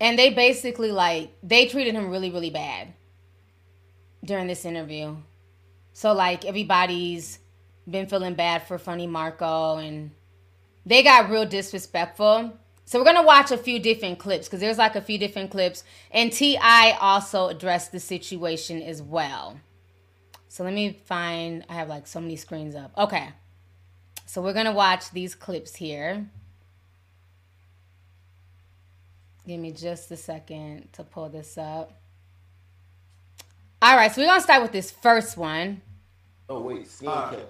And they basically like they treated him really, really bad during this interview. So like everybody's been feeling bad for Funny Marco and they got real disrespectful. So we're gonna watch a few different clips because there's like a few different clips, and T.I. also addressed the situation as well. So let me find. I have like so many screens up. Okay, so we're gonna watch these clips here. Give me just a second to pull this up. All right, so we're gonna start with this first one.
Oh wait, skin uh, cap.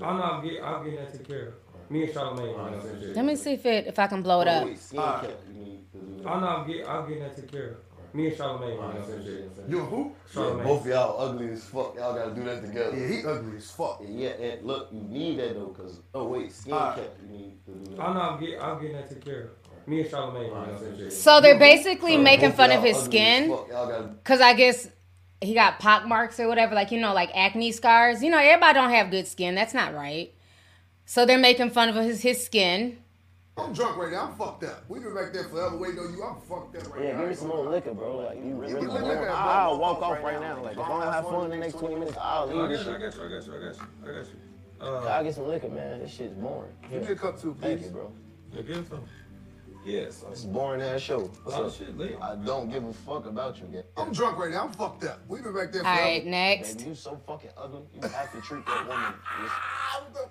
I'm not. Get, I'm getting that taken care of. Me and Charlamagne.
Let me see if it if I can blow it up.
Uh, I'm not get I'm getting that taken care of. Me and Charlamagne.
You and who? Charlamagne. Both of y'all ugly as fuck. Y'all gotta do that together.
Yeah, he ugly as fuck.
Yeah, and look, you need that though, cause oh wait, skin cap. You need to do that.
I'm not get I'm getting that taken care of. Me and Charlamagne.
So they're basically making fun of his skin. Cause I guess he got pock marks or whatever, like you know, like acne scars. You know, everybody don't have good skin. That's not right. So they're making fun of his, his skin.
I'm drunk right now. I'm fucked up. We've been back there forever waiting on you. I'm fucked up right
Yeah,
now.
Yeah, give me some more liquor, bro. Like you really
me
want.
liquor, bro.
I'll walk off right now. Like if I don't have fun in the next 20 minutes, I'll
I
leave
got
this
you, I
shit.
got you, I got you, I got you, I got you. Uh,
I'll get some liquor, man. This shit's boring.
Give me a cup too,
Thank
please.
you, bro.
yeah, give it to him. Yes.
It's a boring ass show. What's
Oh
up?
shit, lit.
I don't give a fuck about you, man.
I'm drunk right now. I'm fucked up. We've been back there
for
forever.
right, next.
Baby, you so fucking ugly. You have to treat that woman. with-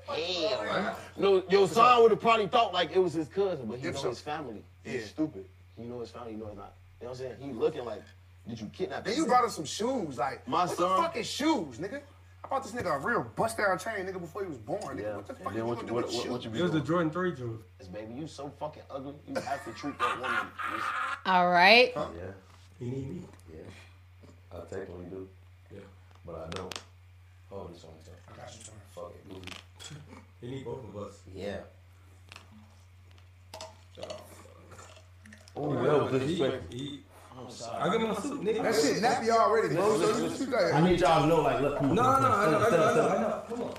ah, Hell. No, your son would have probably thought like it was his cousin, but he
If
know
so.
his family. He's
Yeah.
stupid. You know his family. You know he's not. You know what I'm saying? He looking like, did you kidnap?
Then
him?
you brought him some shoes. Like,
My
what
son-
the fuck shoes, nigga? I bought this nigga a real bust down chain, nigga, before he was born. Nigga,
Yeah.
what the fuck
And
you
then what
gonna
you-
do
what-
with
what- what you be
It was the? Jordan 3 Jordan.
Baby, you so fucking ugly. You have to treat that woman. with-
All right.
Yeah.
He need me.
Yeah. I technically do.
Yeah.
But I don't. Hold this on me.
I got you, Tony.
Fuck it. Booty.
He need both of us.
Yeah.
Oh,
yo,
he,
disrespect.
he,
I'm sorry.
I give him a suit, nigga.
That shit nappy already, bro. So you shoot that.
I need y'all to know, like, look, come
No,
on.
no, I know, I know, I know, I know. Come on.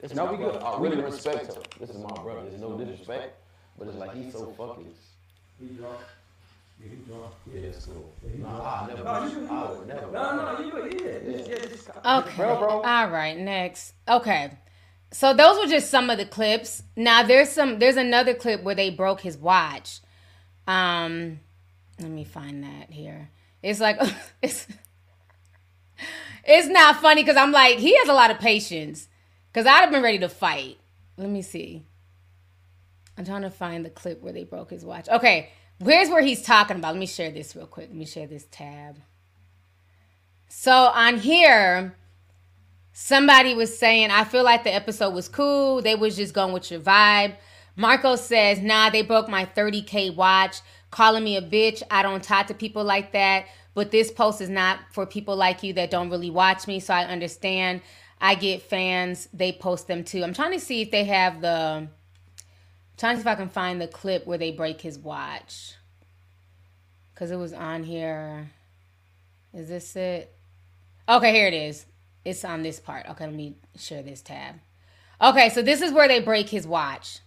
This no, we good. I really respect him. This is my brother. There's no disrespect, but it's like he's so fucking.
He drunk. Yeah, he drunk.
Yeah, it's cool.
he
No. I never.
No, you
I.
No, no, you good. Yeah, yeah, yeah. Just,
Okay. All right, next. Okay. So those were just some of the clips. Now there's some there's another clip where they broke his watch. Um let me find that here. It's like it's it's not funny cuz I'm like he has a lot of patience cuz I'd have been ready to fight. Let me see. I'm trying to find the clip where they broke his watch. Okay, here's where he's talking about. Let me share this real quick. Let me share this tab. So on here, somebody was saying, I feel like the episode was cool. They was just going with your vibe. Marco says, nah, they broke my 30K watch, calling me a bitch. I don't talk to people like that. But this post is not for people like you that don't really watch me. So I understand. I get fans. They post them too. I'm trying to see if they have the. trying to see if I can find the clip where they break his watch. Because it was on here. Is this it? Okay, here it is. It's on this part. Okay, let me share this tab. Okay, so this is where they break his watch.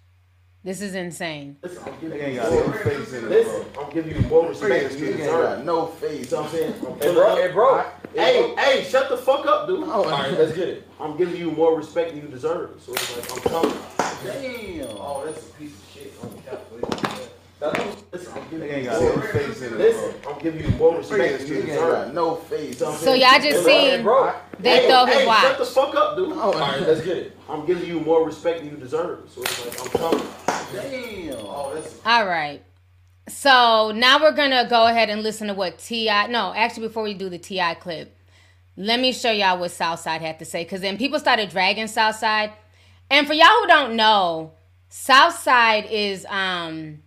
This is insane.
Listen, I'm giving you more face in it, Listen, I'm giving you more respect than you deserve. No face. You know what I'm saying? I'm
Hey, bro. Hey, bro.
Hey, hey, shut the fuck up, dude. All right, let's get it. I'm giving you more respect than you deserve. So it's like, I'm coming. Damn. Oh, that's a piece of shit. On the calculator. Listen, I'm giving you more face in it. Listen, I'm giving you more respect than you deserve. No face.
So y'all just seen they
hey,
throw his
hey,
watch.
Shut the fuck up, dude. All right, let's get it. I'm giving you more respect than you deserve. So it's like, I'm coming. Damn. Oh, that's
All right. So now we're gonna go ahead and listen to what Ti. No, actually, before we do the T.I. clip, let me show y'all what Southside had to say. Because then people started dragging Southside, and for y'all who don't know, Southside is um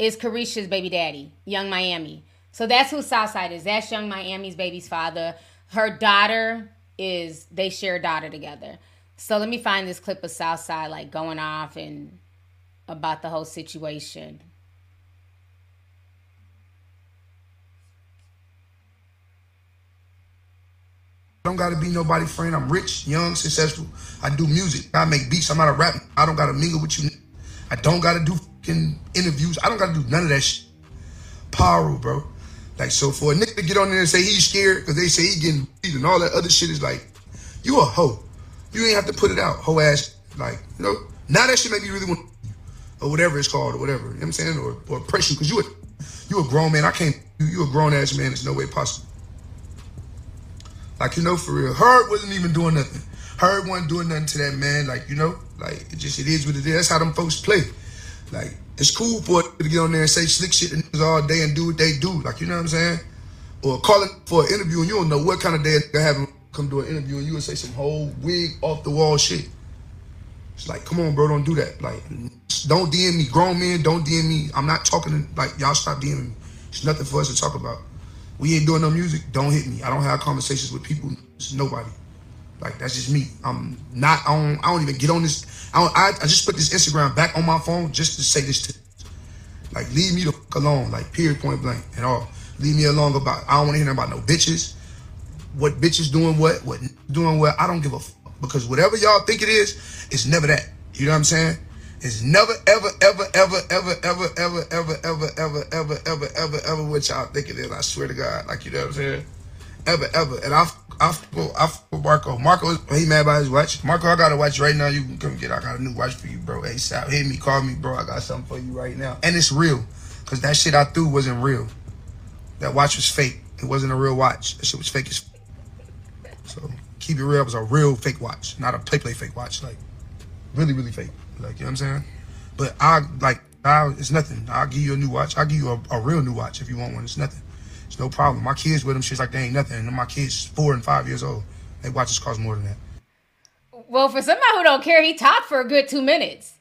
is Caresha's baby daddy, Yung Miami. So that's who Southside is. That's Yung Miami's baby's father. Her daughter is they share a daughter together. So let me find this clip of Southside like going off and about the whole situation.
I don't gotta be nobody friend. I'm rich, young, successful. I do music. I make beats. I'm not a rap. I don't gotta mingle with you. I don't gotta do fucking interviews. I don't gotta do none of that shit. Power, bro. Like so for a nigga to get on there and say he's scared because they say he getting beat and all that other shit is like, you a hoe. You ain't have to put it out, hoe ass. Like, you know, now that shit make me really want or whatever it's called or whatever. You know what I'm saying? Or or oppression, because you a you a grown man. I can't you, you a grown ass man. There's no way possible. Like, you know, for real. Herb wasn't even doing nothing. Herb wasn't doing nothing to that man. Like, you know, like it just it is what it is. That's how them folks play. Like, it's cool for to get on there and say slick shit niggas all day and do what they do. Like, you know what I'm saying? Or calling for an interview and you don't know what kind of day they have come do an interview and you would say some whole wig off the wall shit. It's like, come on, bro, don't do that. Like, don't DM me. Grown men, don't DM me. I'm not talking, to, like, y'all stop DMing me. It's nothing for us to talk about. We ain't doing no music, don't hit me. I don't have conversations with people, it's nobody. Like, that's just me. I'm not on, I don't even get on this. I, I, I just put this Instagram back on my phone just to say this to Like, leave me the fuck alone, like, period, point blank, at all. Leave me alone about, I don't want to hear about no bitches. What bitches doing what, what doing what, I don't give a fuck. Because whatever y'all think it is, it's never that. You know what I'm saying? is never, ever, ever, ever, ever, ever, ever, ever, ever, ever, ever, ever, ever, ever what y'all think it is. I swear to God, like you know what I'm saying. Ever, ever, and I, I, I, I Marco. Marco, he mad about his watch. Marco, I got a watch right now. You can come get. I got a new watch for you, bro. ASAP. Hit me, call me, bro. I got something for you right now, and it's real, cause that shit I threw wasn't real. That watch was fake. It wasn't a real watch. That shit was fake as. So keep it real. It was a real fake watch, not a play play fake watch. Like really, really fake. Like you know what I'm saying. But I like I, it's nothing. I'll give you a new watch. I'll give you a, a real new watch if you want one. It's nothing. No problem. My kids with them shit's like they ain't nothing. And my kids four and five years old. They watches cost more than that.
Well, for somebody who don't care, he talked for a good two minutes.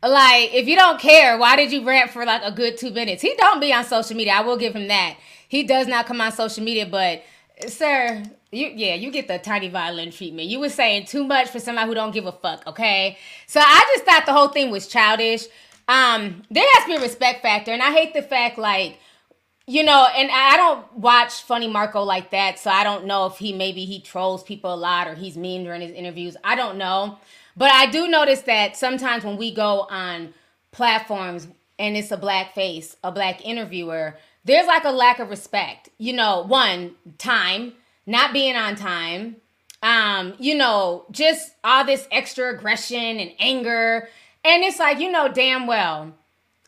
Like, if you don't care, why did you rant for like a good two minutes? He don't be on social media. I will give him that. He does not come on social media, but sir, you yeah, you get the tiny violin treatment. You were saying too much for somebody who don't give a fuck, okay? So I just thought the whole thing was childish. Um, there has to be a respect factor, and I hate the fact like you know, and I don't watch Funny Marco like that, so I don't know if he maybe he trolls people a lot or he's mean during his interviews. I don't know. But I do notice that sometimes when we go on platforms and it's a black face, a black interviewer, there's like a lack of respect. You know, one, time, not being on time, um, you know, just all this extra aggression and anger. And it's like, you know, damn well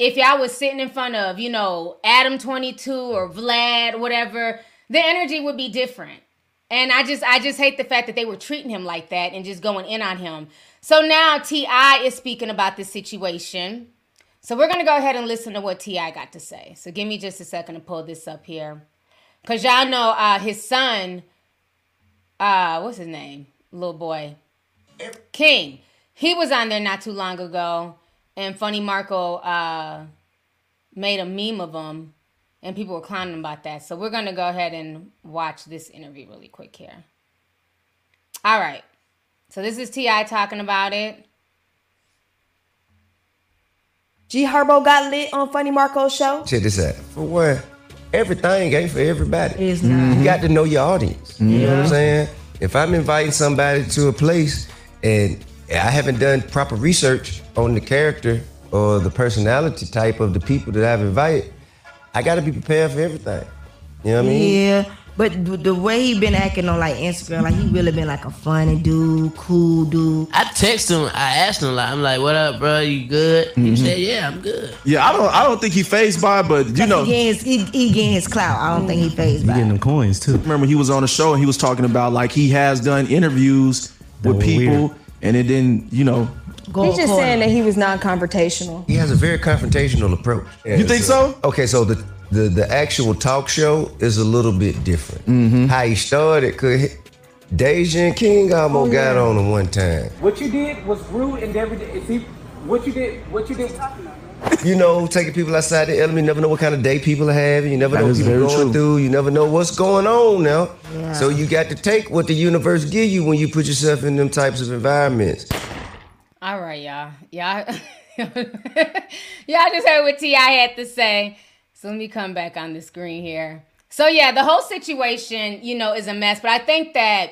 if y'all was sitting in front of, you know, Adam 22 or Vlad, whatever, the energy would be different. And I just I just hate the fact that they were treating him like that and just going in on him. So now T.I. is speaking about this situation. So we're gonna go ahead and listen to what T.I. got to say. So give me just a second to pull this up here. Cause y'all know uh his son, uh, what's his name? Little boy. King. He was on there not too long ago and Funny Marco uh, made a meme of him, and people were clowning about that. So we're gonna go ahead and watch this interview really quick here. All right, so this is T.I. talking about it.
G Herbo got lit on Funny Marco's show.
Check this out. For what? Everything ain't for everybody.
It's not.
You got to know your audience. You know what I'm saying? If I'm inviting somebody to a place and I haven't done proper research on the character or the personality type of the people that I've invited, I got to be prepared for everything. You know what I mean?
Yeah, but the, the way he been acting on like Instagram, like he really been like a funny dude, cool dude.
I text him. I asked him like, I'm like, "What up, bro? You good?"
Mm-hmm.
He said, "Yeah, I'm good."
Yeah, I don't. I don't think he phased by, but you know,
he getting his, he, he getting his clout. I don't think he phased by.
getting them coins too. Remember, he was on a show and he was talking about like he has done interviews with people, and it didn't, you know.
He's just saying that he was non-confrontational.
He has a very confrontational approach.
You think so?
Okay, so the the, the actual talk show is a little bit different. Mm-hmm. How he started, cause Deyjah and King almost
Oh,
got on him one time.
What you did was rude and everything. See, what you did, what you did.
You know, taking people outside the element, you never know what kind of day people are having. You never
That
know what
is
people
very
going
true.
through. You never know what's going on now.
Yeah.
So you got to take what the universe give you when you put yourself in them types of environments.
All right, y'all. Y'all, y'all just heard what T.I. had to say. So let me come back on the screen here. So yeah, the whole situation, you know, is a mess. But I think that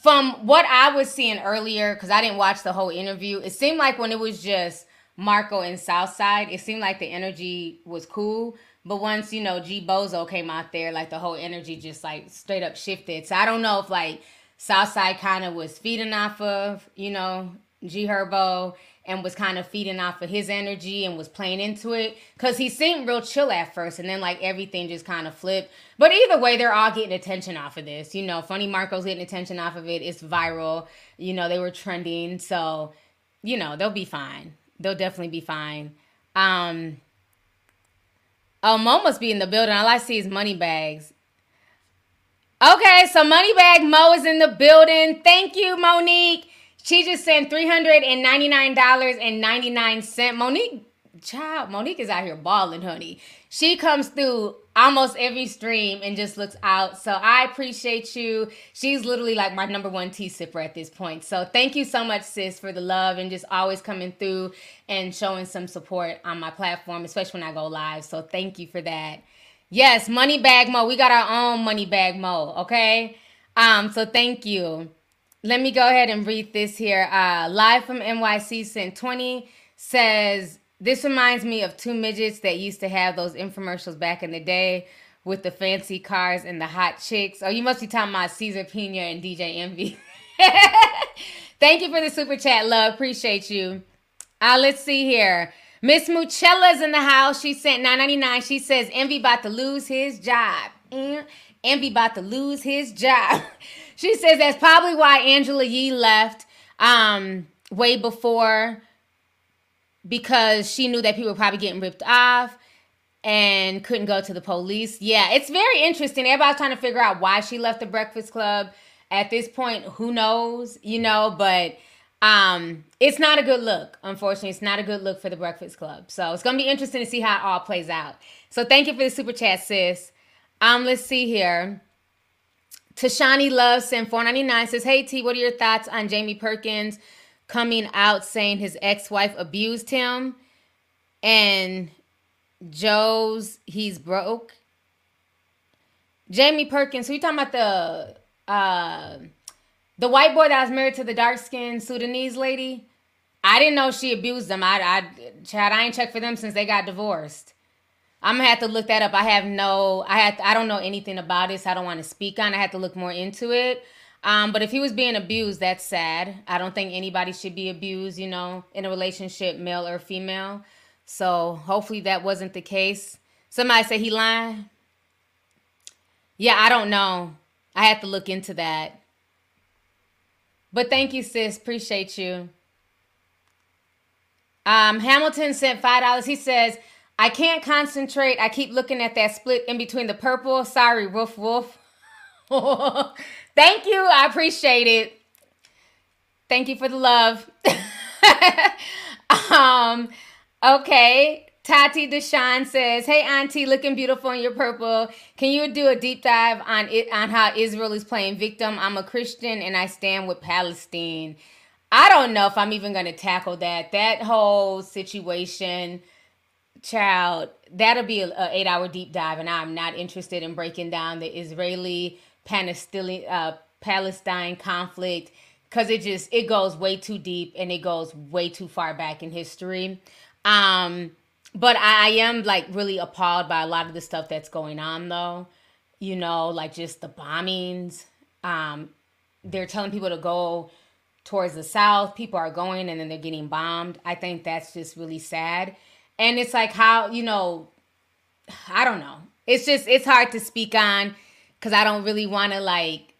from what I was seeing earlier, because I didn't watch the whole interview, it seemed like when it was just Marco and Southside, it seemed like the energy was cool. But once, you know, G Bozo came out there, like the whole energy just like straight up shifted. So I don't know if like Southside kind of was feeding off of, you know, G Herbo and was kind of feeding off of his energy and was playing into it. Cause he seemed real chill at first and then like everything just kind of flipped. But either way, they're all getting attention off of this. You know, Funny Marco's getting attention off of it. It's viral. You know, they were trending. So, you know, they'll be fine. They'll definitely be fine. Um Oh, Mo must be in the building. All I see is money bags. Okay, so money bag Mo is in the building. Thank you, Monique. She just sent $399.99. Monique, child, Monique is out here balling, honey. She comes through almost every stream and just looks out. So I appreciate you. She's literally like my number one tea sipper at this point. So thank you so much, sis, for the love and just always coming through and showing some support on my platform, especially when I go live. So thank you for that. Yes, Money Bag Mo. We got our own Money Bag Mo, okay? Um, so thank you. Let me go ahead and read this here. Uh, live from NYC sent 20 says this reminds me of two midgets that used to have those infomercials back in the day with the fancy cars and the hot chicks. Oh, you must be talking about Cesar Pina and DJ Envy. Thank you for the super chat, love. Appreciate you. Uh, let's see here. Miss Muchella's in the house. She sent 9.99. She says Envy about to lose his job. Mm, Envy about to lose his job. she says that's probably why Angela Yee left um, way before because she knew that people were probably getting ripped off and couldn't go to the police. Yeah, it's very interesting. Everybody's trying to figure out why she left the Breakfast Club. At this point, who knows, you know, but um it's not a good look. Unfortunately, it's not a good look for the Breakfast Club. So, it's going to be interesting to see how it all plays out. So, thank you for the super chat, sis. Um let's see here. Tashani Love sent 499 says, Hey T, what are your thoughts on Jamie Perkins coming out saying his ex-wife abused him and Joe's he's broke? Jamie Perkins, who you talking about the uh the white boy that was married to the dark skinned Sudanese lady? I didn't know she abused them. I I Chad, I ain't checked for them since they got divorced. I'm gonna have to look that up. I have no, I had, I don't know anything about this. I don't want to speak on. I had to look more into it. Um, but if he was being abused, that's sad. I don't think anybody should be abused, you know, in a relationship, male or female. So hopefully that wasn't the case. Somebody said he lying. Yeah, I don't know. I had to look into that. But thank you, sis. Appreciate you. Um, Hamilton sent five dollars. He says, I can't concentrate. I keep looking at that split in between the purple. Sorry, woof woof. Thank you. I appreciate it. Thank you for the love. um, okay. Tati Deshawn says, "Hey Auntie, looking beautiful in your purple. Can you do a deep dive on it on how Israel is playing victim? I'm a Christian and I stand with Palestine. I don't know if I'm even going to tackle that. That whole situation, child, that'll be a, a eight hour deep dive, and I'm not interested in breaking down the Israeli Palestinian uh, Palestine conflict because it just it goes way too deep and it goes way too far back in history. Um, but I, I am like really appalled by a lot of the stuff that's going on though. You know, like just the bombings. Um, they're telling people to go towards the south. People are going and then they're getting bombed. I think that's just really sad. And it's like how, you know, I don't know. It's just it's hard to speak on cuz I don't really want to like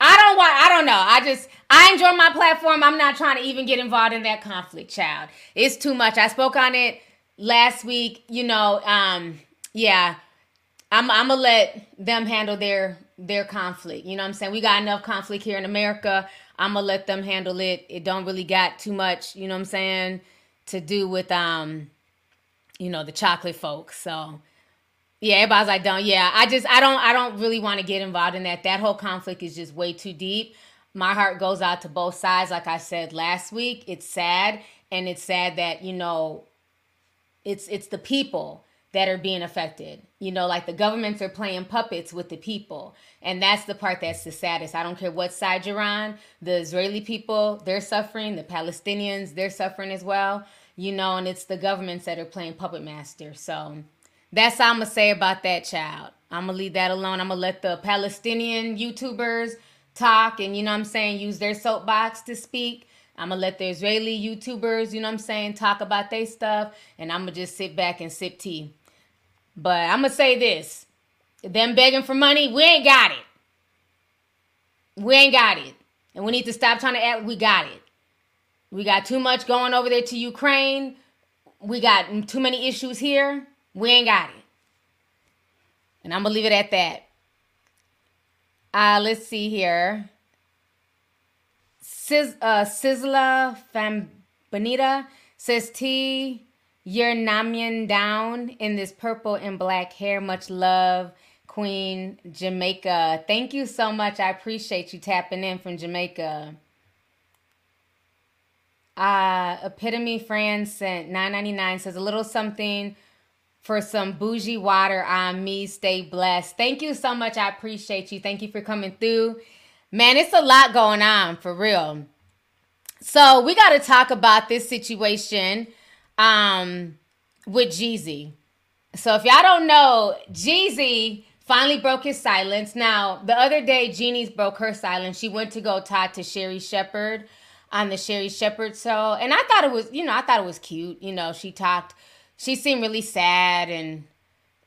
I don't want I don't know. I just I enjoy my platform. I'm not trying to even get involved in that conflict, child. It's too much. I spoke on it last week, you know, um yeah. I'm I'm gonna let them handle their their conflict. You know what I'm saying? We got enough conflict here in America. I'm gonna let them handle it. It don't really got too much, you know what I'm saying, to do with um, you know, the chocolate folks. So yeah, everybody's like, don't yeah. I just I don't I don't really want to get involved in that. That whole conflict is just way too deep. My heart goes out to both sides, like I said last week. It's sad, and it's sad that, you know, it's it's the people that are being affected. You know, like the governments are playing puppets with the people. And that's the part that's the saddest. I don't care what side you're on. The Israeli people, they're suffering. The Palestinians, they're suffering as well. You know, and it's the governments that are playing puppet master. So that's all I'm to say about that child. I'm to leave that alone. I'm to let the Palestinian YouTubers talk and, you know I'm saying, use their soapbox to speak. I'm gonna let the Israeli YouTubers, you know what I'm saying, talk about their stuff, and I'm gonna just sit back and sip tea. But I'm gonna say this: them begging for money, we ain't got it. We ain't got it, and we need to stop trying to act. We got it. We got too much going over there to Ukraine. We got too many issues here. We ain't got it. And I'm gonna leave it at that. Uh, let's see here. Sizz, uh, Sizzla Fambonita says T you're Namian down in this purple and black hair. Much love, Queen Jamaica. Thank you so much. I appreciate you tapping in from Jamaica. Uh, Epitome Fran sent 999 says a little something for some bougie water on me. Stay blessed. Thank you so much. I appreciate you. Thank you for coming through. Man, it's a lot going on for real. So we got to talk about this situation um, with Jeezy. So if y'all don't know, Jeezy finally broke his silence. Now the other day, Jeannie's broke her silence. She went to go talk to Sherri Shepherd on the Sherri Shepherd show, and I thought it was, you know, I thought it was cute. You know, she talked. She seemed really sad and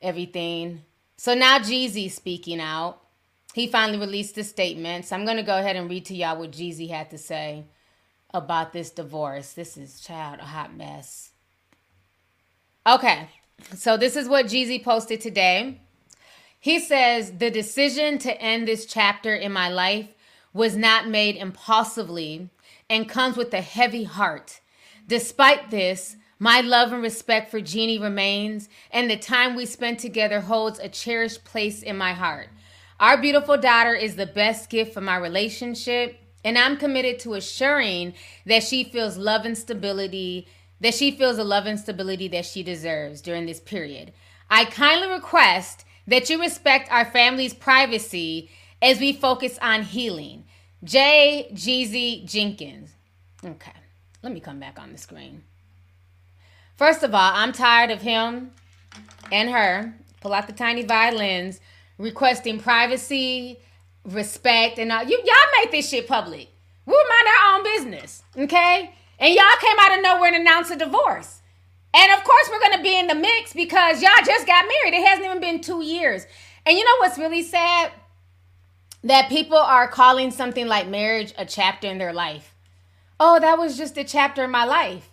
everything. So now Jeezy's speaking out. He finally released a statement. So I'm gonna go ahead and read to y'all what Jeezy had to say about this divorce. This is child a hot mess. Okay, so this is what Jeezy posted today. He says the decision to end this chapter in my life was not made impulsively and comes with a heavy heart. Despite this, my love and respect for Jeannie remains, and the time we spent together holds a cherished place in my heart. Our beautiful daughter is the best gift for my relationship, and I'm committed to assuring that she feels love and stability, that she feels the love and stability that she deserves during this period. I kindly request that you respect our family's privacy as we focus on healing. J. Jeezy Jenkins. Okay, let me come back on the screen. First of all, I'm tired of him and her, pull out the tiny violins, requesting privacy, respect, and all. You, y'all made this shit public. We'll mind our own business, okay? And y'all came out of nowhere and announced a divorce. And of course, we're gonna be in the mix because y'all just got married. It hasn't even been two years. And you know what's really sad? That people are calling something like marriage a chapter in their life. Oh, that was just a chapter in my life.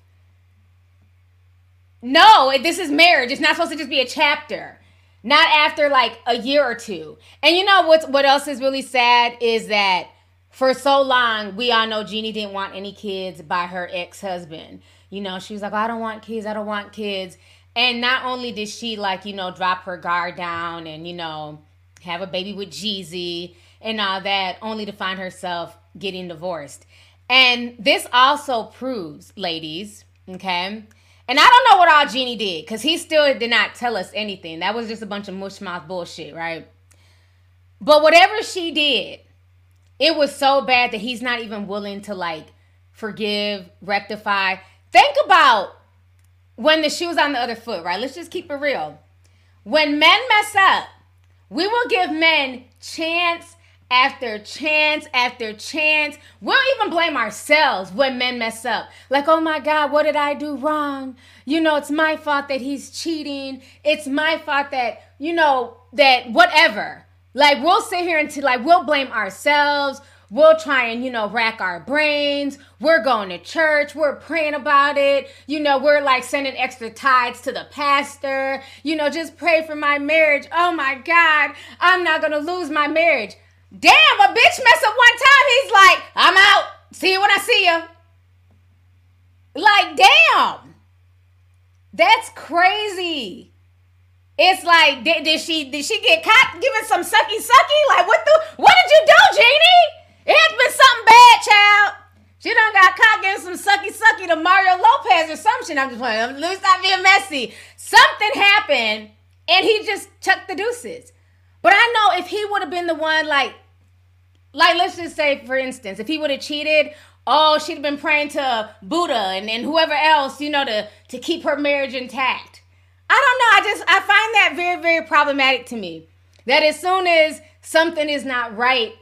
No, this is marriage. It's not supposed to just be a chapter. Not after like a year or two. And you know what's what else is really sad is that for so long we all know Jeannie didn't want any kids by her ex-husband. You know, she was like, I don't want kids, I don't want kids. And not only did she like, you know, drop her guard down and, you know, have a baby with Jeezy and all that, only to find herself getting divorced. And this also proves, ladies, okay, and I don't know what all Jeannie did because he still did not tell us anything. That was just a bunch of mush mouth bullshit, right? But whatever she did, it was so bad that he's not even willing to like forgive, rectify. Think about when the shoe's on the other foot, right? Let's just keep it real. When men mess up, we will give men chance after chance after chance. We'll even blame ourselves when men mess up. Like, oh my God, what did I do wrong? You know, it's my fault that he's cheating. It's my fault that, you know, that whatever. Like, we'll sit here and like, we'll blame ourselves. We'll try and, you know, rack our brains. We're going to church. We're praying about it. You know, we're like sending extra tithes to the pastor. You know, just pray for my marriage. Oh my God, I'm not going to lose my marriage. Damn, a bitch mess up one time. He's like, I'm out. See you when I see you. Like, damn. That's crazy. It's like, did, did she did she get caught giving some sucky sucky? Like, what the what did you do, Jeannie? It has been something bad, child. She done got caught giving some sucky sucky to Mario Lopez or something. I'm just playing. Let me stop being messy. Something happened, and he just chucked the deuces. But I know if he would have been the one, like, like let's just say, for instance, if he would have cheated, oh, she'd have been praying to Buddha and, and whoever else, you know, to to keep her marriage intact. I don't know. I just I find that very, very problematic to me. That as soon as something is not right,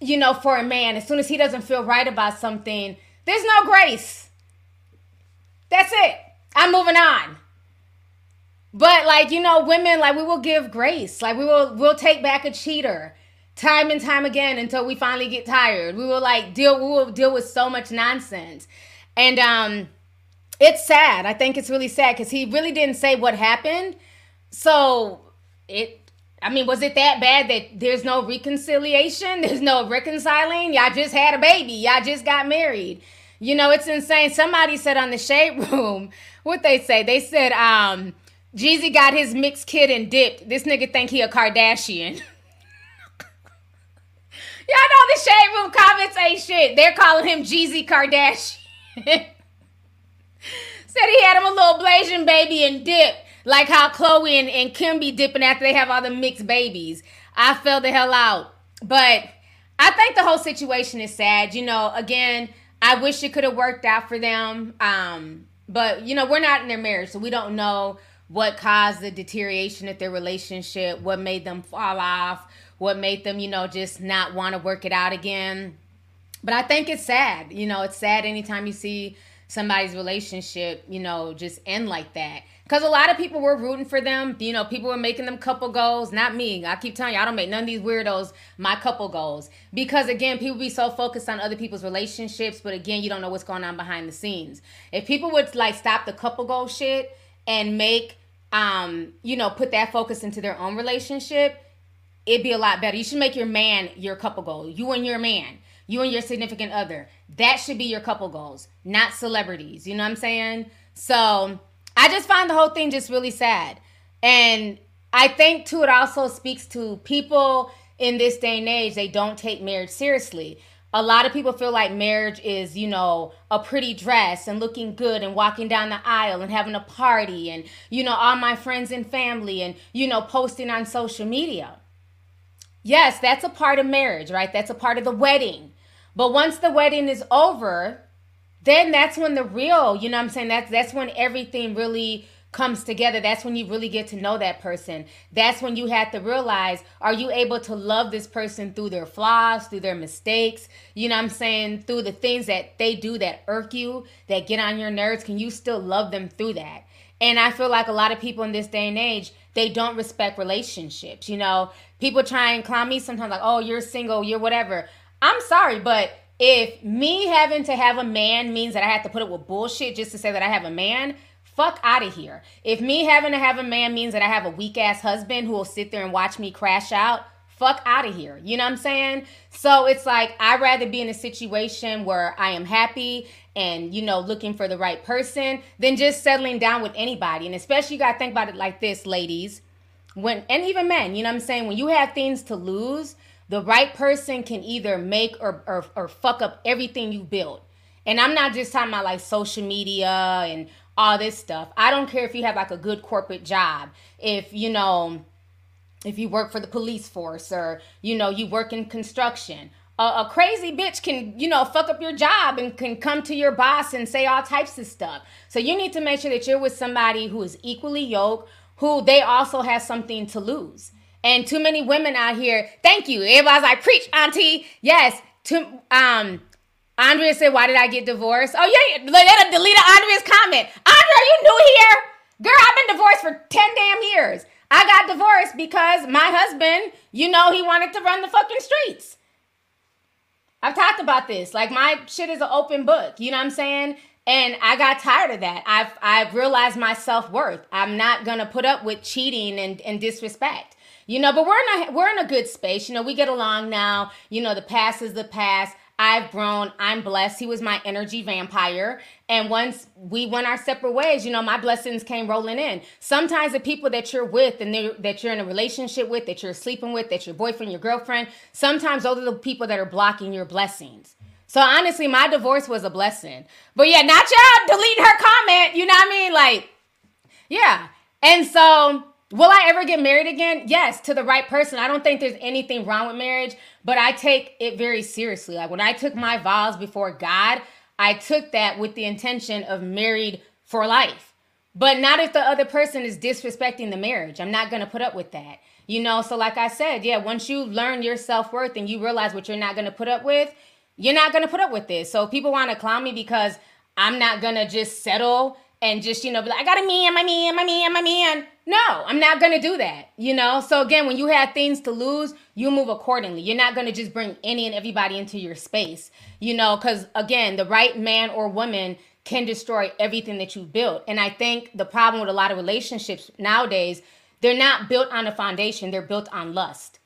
you know, for a man, as soon as he doesn't feel right about something, there's no grace. That's it. I'm moving on. But like, you know, women like we will give grace. Like we will we'll take back a cheater time and time again until we finally get tired. We will like deal we will deal with so much nonsense. And um it's sad. I think it's really sad cuz he really didn't say what happened. So it I mean, was it that bad that there's no reconciliation? There's no reconciling? Y'all just had a baby. Y'all just got married. You know, it's insane. Somebody said on the shade room, what they say? They said, um, Jeezy got his mixed kid and dipped. This nigga think he a Kardashian. Y'all know the shade room comments ain't shit. They're calling him Jeezy Kardashian. Said he had him a little Blasian baby and dip, Like how Khloe and, and Kim be dipping after they have all the mixed babies. I fell the hell out. But I think the whole situation is sad. You know, again, I wish it could have worked out for them. Um, but you know, we're not in their marriage, so we don't know what caused the deterioration of their relationship, what made them fall off, what made them, you know, just not want to work it out again. But I think it's sad. You know, it's sad anytime you see somebody's relationship, you know, just end like that. Because a lot of people were rooting for them. You know, people were making them couple goals. Not me. I keep telling you, I don't make none of these weirdos my couple goals. Because again, people be so focused on other people's relationships, but again, you don't know what's going on behind the scenes. If people would like stop the couple goal shit and make, um, you know, put that focus into their own relationship, it'd be a lot better. You should make your man your couple goal. You and your man. You and your significant other. That should be your couple goals, not celebrities. You know what I'm saying? So I just find the whole thing just really sad. And I think too it also speaks to people in this day and age, they don't take marriage seriously. A lot of people feel like marriage is, you know, a pretty dress and looking good and walking down the aisle and having a party and, you know, all my friends and family and, you know, posting on social media. Yes, that's a part of marriage, right? That's a part of the wedding. But once the wedding is over, then that's when the real, you know I'm saying? That's that's when everything really comes together. That's when you really get to know that person. That's when you have to realize are you able to love this person through their flaws, through their mistakes, you know I'm saying, through the things that they do that irk you, that get on your nerves, can you still love them through that? And I feel like a lot of people in this day and age, they don't respect relationships. You know, people try and clown me sometimes like, "Oh, you're single, you're whatever." I'm sorry, but if me having to have a man means that I have to put up with bullshit just to say that I have a man, fuck out of here. If me having to have a man means that I have a weak ass husband who will sit there and watch me crash out, fuck out of here. You know what I'm saying? So it's like I'd rather be in a situation where I am happy and you know looking for the right person than just settling down with anybody. And especially you gotta think about it like this, ladies. When and even men, you know I'm saying? When you have things to lose, the right person can either make or, or, or fuck up everything you built. And I'm not just talking about like social media and all this stuff. I don't care if you have like a good corporate job. If, you know, if you work for the police force or, you know, you work in construction. A, a crazy bitch can, you know, fuck up your job and can come to your boss and say all types of stuff. So you need to make sure that you're with somebody who is equally yoked, who they also have something to lose. And too many women out here, thank you. Everybody's like, preach, auntie. Yes. To, um, Andrea said, why did I get divorced? Oh, yeah, let delete Andrea's comment. Andrea, you new here? Girl, I've been divorced for 10 damn years. I got divorced because my husband, you know, he wanted to run the fucking streets. I've talked about this. Like my shit is an open book. You know what I'm saying? And I got tired of that. I've I've realized my self worth. I'm not gonna put up with cheating and, and disrespect. You know, but we're in a we're in a good space. You know, we get along now. You know, the past is the past. I've grown. I'm blessed. He was my energy vampire. And once we went our separate ways, you know, my blessings came rolling in. Sometimes the people that you're with and that you're in a relationship with, that you're sleeping with, that your boyfriend, your girlfriend, sometimes those are the people that are blocking your blessings. So honestly, my divorce was a blessing. But yeah, not y'all deleting her comment. You know what I mean? Like, yeah. And so Will I ever get married again? Yes, to the right person. I don't think there's anything wrong with marriage, but I take it very seriously. Like when I took my vows before God, I took that with the intention of married for life. But not if the other person is disrespecting the marriage. I'm not going to put up with that. You know, so like I said, yeah, once you learn your self worth and you realize what you're not going to put up with, you're not going to put up with this. So people want to clown me because I'm not going to just settle and just, you know, be like, I got a man, my man, my man, my man. No, I'm not going to do that, you know? So again, when you have things to lose, you move accordingly. You're not going to just bring any and everybody into your space, you know, cuz again, the right man or woman can destroy everything that you built. And I think the problem with a lot of relationships nowadays, they're not built on a foundation, they're built on lust.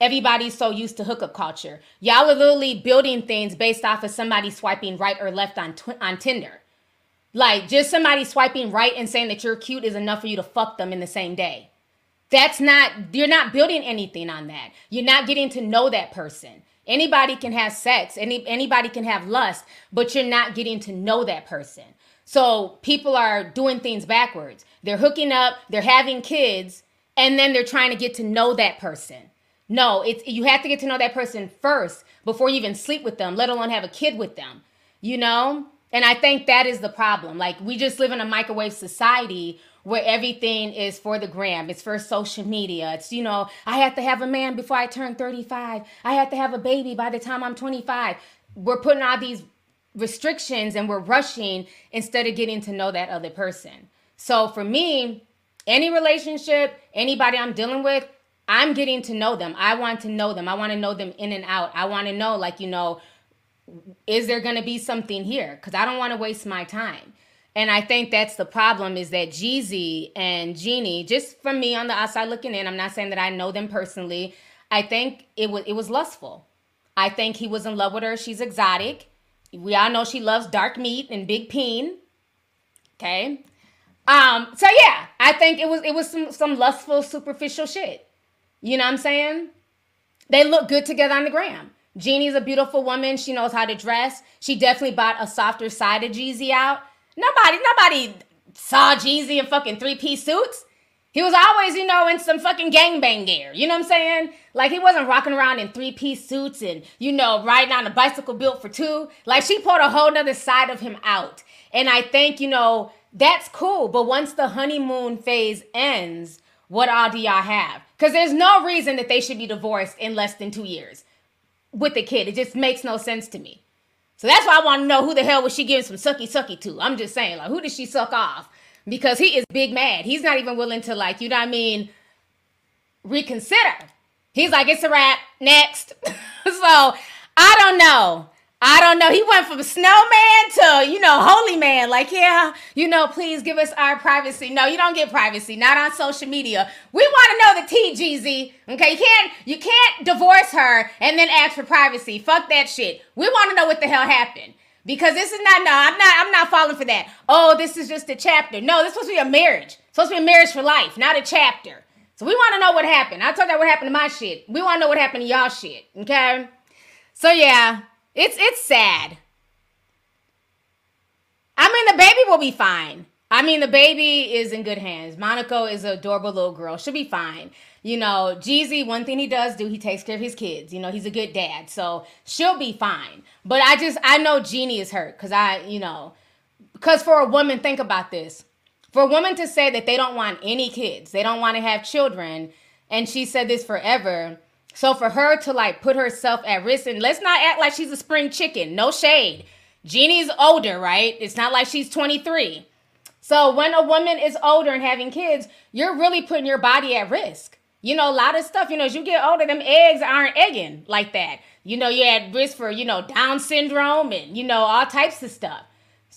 Everybody's so used to hookup culture. Y'all are literally building things based off of somebody swiping right or left on tw- on Tinder. Like just somebody swiping right and saying that you're cute is enough for you to fuck them in the same day. That's not you're not building anything on that. You're not getting to know that person. Anybody can have sex, any anybody can have lust, but you're not getting to know that person. So people are doing things backwards. They're hooking up, they're having kids, and then they're trying to get to know that person. No, it's you have to get to know that person first before you even sleep with them, let alone have a kid with them. you know? And I think that is the problem. Like, we just live in a microwave society where everything is for the gram. It's for social media. It's, you know, I have to have a man before I turn 35. I have to have a baby by the time I'm 25. We're putting all these restrictions and we're rushing instead of getting to know that other person. So for me, any relationship, anybody I'm dealing with, I'm getting to know them. I want to know them. I want to know them in and out. I want to know, like, you know, is there going to be something here? Because I don't want to waste my time. And I think that's the problem is that Jeezy and Jeannie, just from me on the outside looking in, I'm not saying that I know them personally. I think it was it was lustful. I think he was in love with her. She's exotic. We all know she loves dark meat and big peen. Okay. Um, so yeah, I think it was it was some some lustful, superficial shit. You know what I'm saying? They look good together on the gram. Jeannie's a beautiful woman. She knows how to dress. She definitely bought a softer side of Jeezy out. Nobody, nobody saw Jeezy in fucking three piece suits. He was always, you know, in some fucking gangbang gear. You know what I'm saying? Like he wasn't rocking around in three piece suits and, you know, riding on a bicycle built for two. Like she pulled a whole nother side of him out. And I think, you know, that's cool. But once the honeymoon phase ends, what all do y'all have? Because there's no reason that they should be divorced in less than two years with the kid. It just makes no sense to me. So that's why I want to know who the hell was she giving some sucky sucky to. I'm just saying, like, who did she suck off? Because he is big mad. He's not even willing to, like, you know what I mean, reconsider. He's like, it's a wrap. Next. so I don't know. I don't know. He went from snowman to, you know, holy man. Like, yeah, you know, please give us our privacy. No, you don't get privacy. Not on social media. We want to know the TGZ. Okay, you can't you can't divorce her and then ask for privacy. Fuck that shit. We want to know what the hell happened. Because this is not no, I'm not I'm not falling for that. Oh, this is just a chapter. No, this is supposed to be a marriage. It's supposed to be a marriage for life, not a chapter. So we want to know what happened. I told you what happened to my shit. We want to know what happened to y'all shit. Okay? So yeah, it's it's sad. I mean, the baby will be fine. I mean, the baby is in good hands. Monaco is an adorable little girl. She'll be fine. You know, Jeezy, one thing he does do, he takes care of his kids. You know, he's a good dad. So she'll be fine. But I just, I know Jeannie is hurt because I, you know, because for a woman, think about this. For a woman to say that they don't want any kids, they don't want to have children, and she said this forever, so for her to like put herself at risk, and let's not act like she's a spring chicken. No shade. Jeannie's older, right? It's not like she's 23. So when a woman is older and having kids, you're really putting your body at risk. You know, a lot of stuff, you know, as you get older, them eggs aren't egging like that. You know, you're at risk for, you know, Down syndrome and, you know, all types of stuff.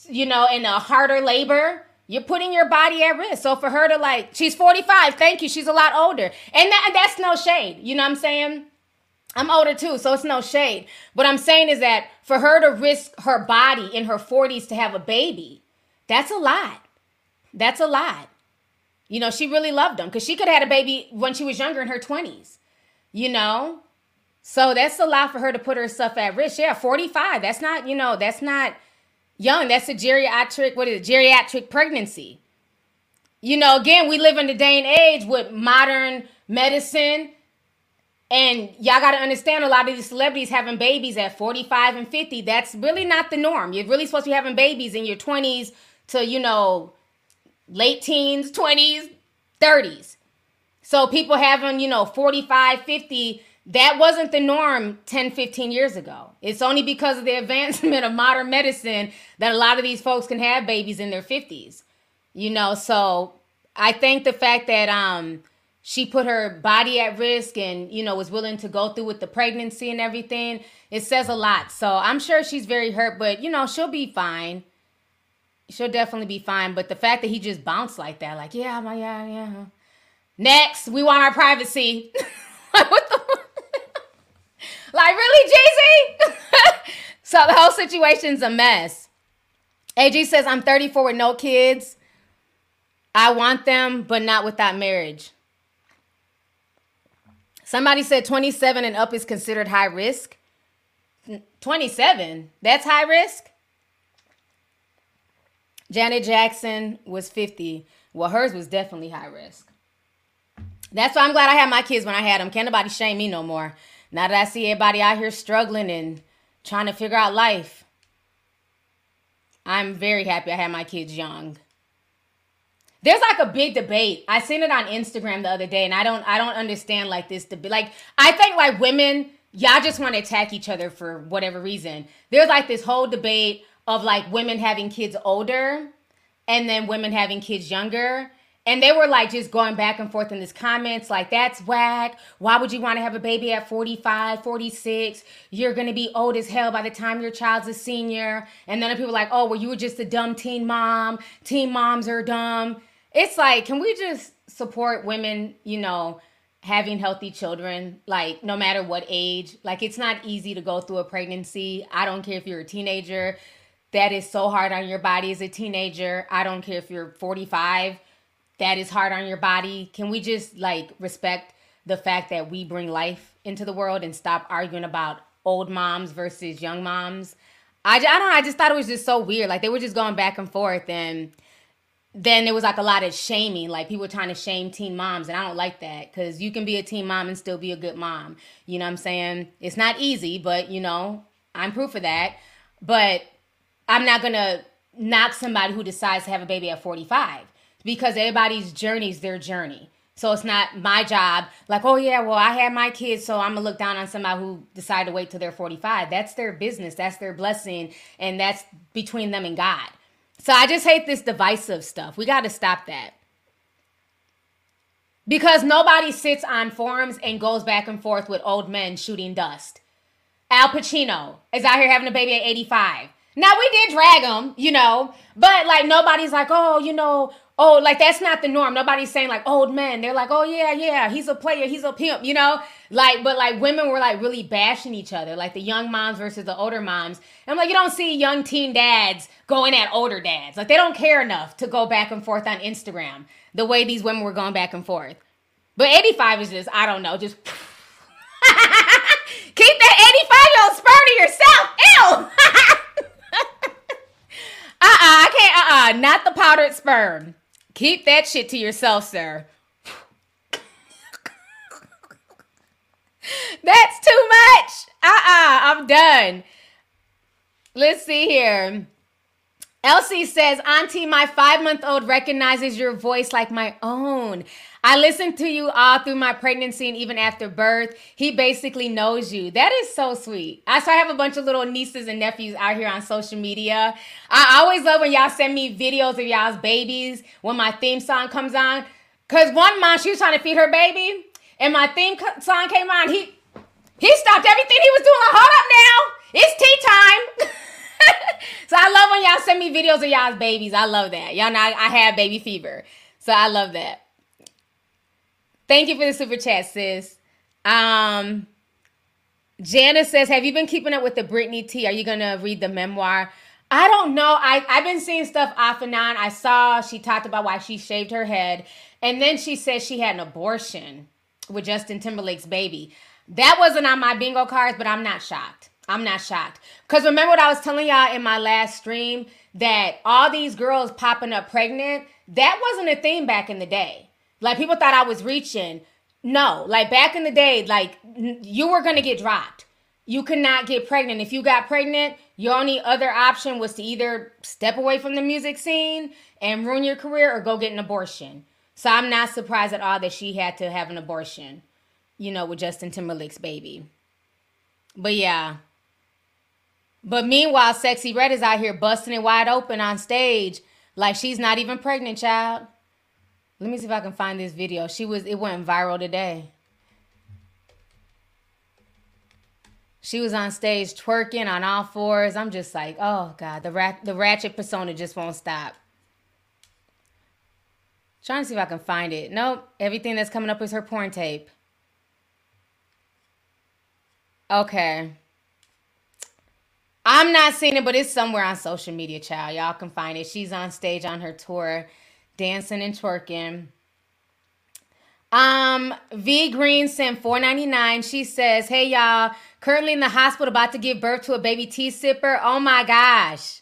You know, and a harder labor you're putting your body at risk. So for her to like, she's 45, thank you, she's a lot older. And that, that's no shade. You know what I'm saying? I'm older too, so it's no shade. What I'm saying is that for her to risk her body in her 40s to have a baby, that's a lot. That's a lot. You know, she really loved him because she could have had a baby when she was younger in her 20s, you know? So that's a lot for her to put herself at risk. Yeah, 45. That's not, you know, that's not young. That's a geriatric, what is it, geriatric pregnancy. You know, again, we live in the day and age with modern medicine. And y'all got to understand a lot of these celebrities having babies at 45 and 50. That's really not the norm. You're really supposed to be having babies in your 20s to, you know, late teens, 20s, 30s. So people having, you know, 45, 50 that wasn't the norm 10, 15 years ago. It's only because of the advancement of modern medicine that a lot of these folks can have babies in their 50s. You know, so I think the fact that um she put her body at risk and you know was willing to go through with the pregnancy and everything, it says a lot. So I'm sure she's very hurt, but you know, she'll be fine. She'll definitely be fine. But the fact that he just bounced like that, like, yeah, my yeah, yeah. Next, we want our privacy. what the like, really, Z? so the whole situation's a mess. AG says, I'm 34 with no kids. I want them, but not without marriage. Somebody said 27 and up is considered high risk. 27? That's high risk? Janet Jackson was 50. Well, hers was definitely high risk. That's why I'm glad I had my kids when I had them. Can't nobody shame me no more. Now that I see everybody out here struggling and trying to figure out life, I'm very happy I had my kids young. There's like a big debate. I seen it on Instagram the other day, and I don't I don't understand like this debate. Like I think like women, y'all just want to attack each other for whatever reason. There's like this whole debate of like women having kids older and then women having kids younger. And they were like just going back and forth in these comments, like, that's whack. Why would you want to have a baby at 45, 46? You're going to be old as hell by the time your child's a senior. And then people like, oh, well, you were just a dumb teen mom. Teen moms are dumb. It's like, can we just support women, you know, having healthy children, like no matter what age? Like, it's not easy to go through a pregnancy. I don't care if you're a teenager. That is so hard on your body as a teenager. I don't care if you're 45 that is hard on your body. Can we just like respect the fact that we bring life into the world and stop arguing about old moms versus young moms? I, I don't know. I just thought it was just so weird. Like they were just going back and forth and then there was like a lot of shaming, like people trying to shame teen moms, and I don't like that because you can be a teen mom and still be a good mom. You know what I'm saying? It's not easy, but you know, I'm proof of that. But I'm not gonna knock somebody who decides to have a baby at 45 because everybody's journey is their journey. So it's not my job, like, oh yeah, well, I had my kids, so I'm gonna look down on somebody who decided to wait till they're 45. That's their business, that's their blessing, and that's between them and God. So I just hate this divisive stuff. We gotta stop that. Because nobody sits on forums and goes back and forth with old men shooting dust. Al Pacino is out here having a baby at 85. Now we did drag him, you know, but like nobody's like, oh, you know, oh, like that's not the norm. Nobody's saying like old men. They're like, oh yeah, yeah, he's a player, he's a pimp, you know? Like, but like women were like really bashing each other, like the young moms versus the older moms. And I'm like, you don't see young teen dads going at older dads. Like they don't care enough to go back and forth on Instagram the way these women were going back and forth. But 85 is just, I don't know, just keep that 85 year old sperm to yourself. Ew. Uh-uh, I can't, uh-uh, not the powdered sperm. Keep that shit to yourself, sir. That's too much. Uh-uh, I'm done. Let's see here. Elsie says, Auntie, my five month old recognizes your voice like my own. I listened to you all through my pregnancy and even after birth. He basically knows you. That is so sweet. I so I have a bunch of little nieces and nephews out here on social media. I always love when y'all send me videos of y'all's babies when my theme song comes on. Cause one mom, she was trying to feed her baby, and my theme song came on. He he stopped everything he was doing. Like, hold up now. It's tea time. so I love when y'all send me videos of y'all's babies. I love that. Y'all know I, have baby fever. So I love that. Thank you for the super chat, sis. Um, Janice says, "Have you been keeping up with the Britney T? Are you gonna read the memoir?" I don't know. I I've been seeing stuff off and on. I saw she talked about why she shaved her head, and then she said she had an abortion with Justin Timberlake's baby. That wasn't on my bingo cards, but I'm not shocked. I'm not shocked. Because remember what I was telling y'all in my last stream that all these girls popping up pregnant, that wasn't a thing back in the day. Like people thought I was reaching. No, like back in the day, like you were gonna get dropped. You could not get pregnant. If you got pregnant, your only other option was to either step away from the music scene and ruin your career or go get an abortion. So I'm not surprised at all that she had to have an abortion, you know, with Justin Timberlake's baby. But yeah. But meanwhile, Sexyy Red is out here busting it wide open on stage like she's not even pregnant, child. Let me see if I can find this video. She was it went viral today. She was on stage twerking on all fours. I'm just like, oh god, the rat the ratchet persona just won't stop. Trying to see if I can find it. Nope, everything that's coming up is her porn tape. Okay. I'm not seeing it, but it's somewhere on social media, child. Y'all can find it. She's on stage on her tour dancing and twerking. Um, V Green sent 499. She says, Hey y'all, currently in the hospital about to give birth to a baby tea sipper. Oh my gosh.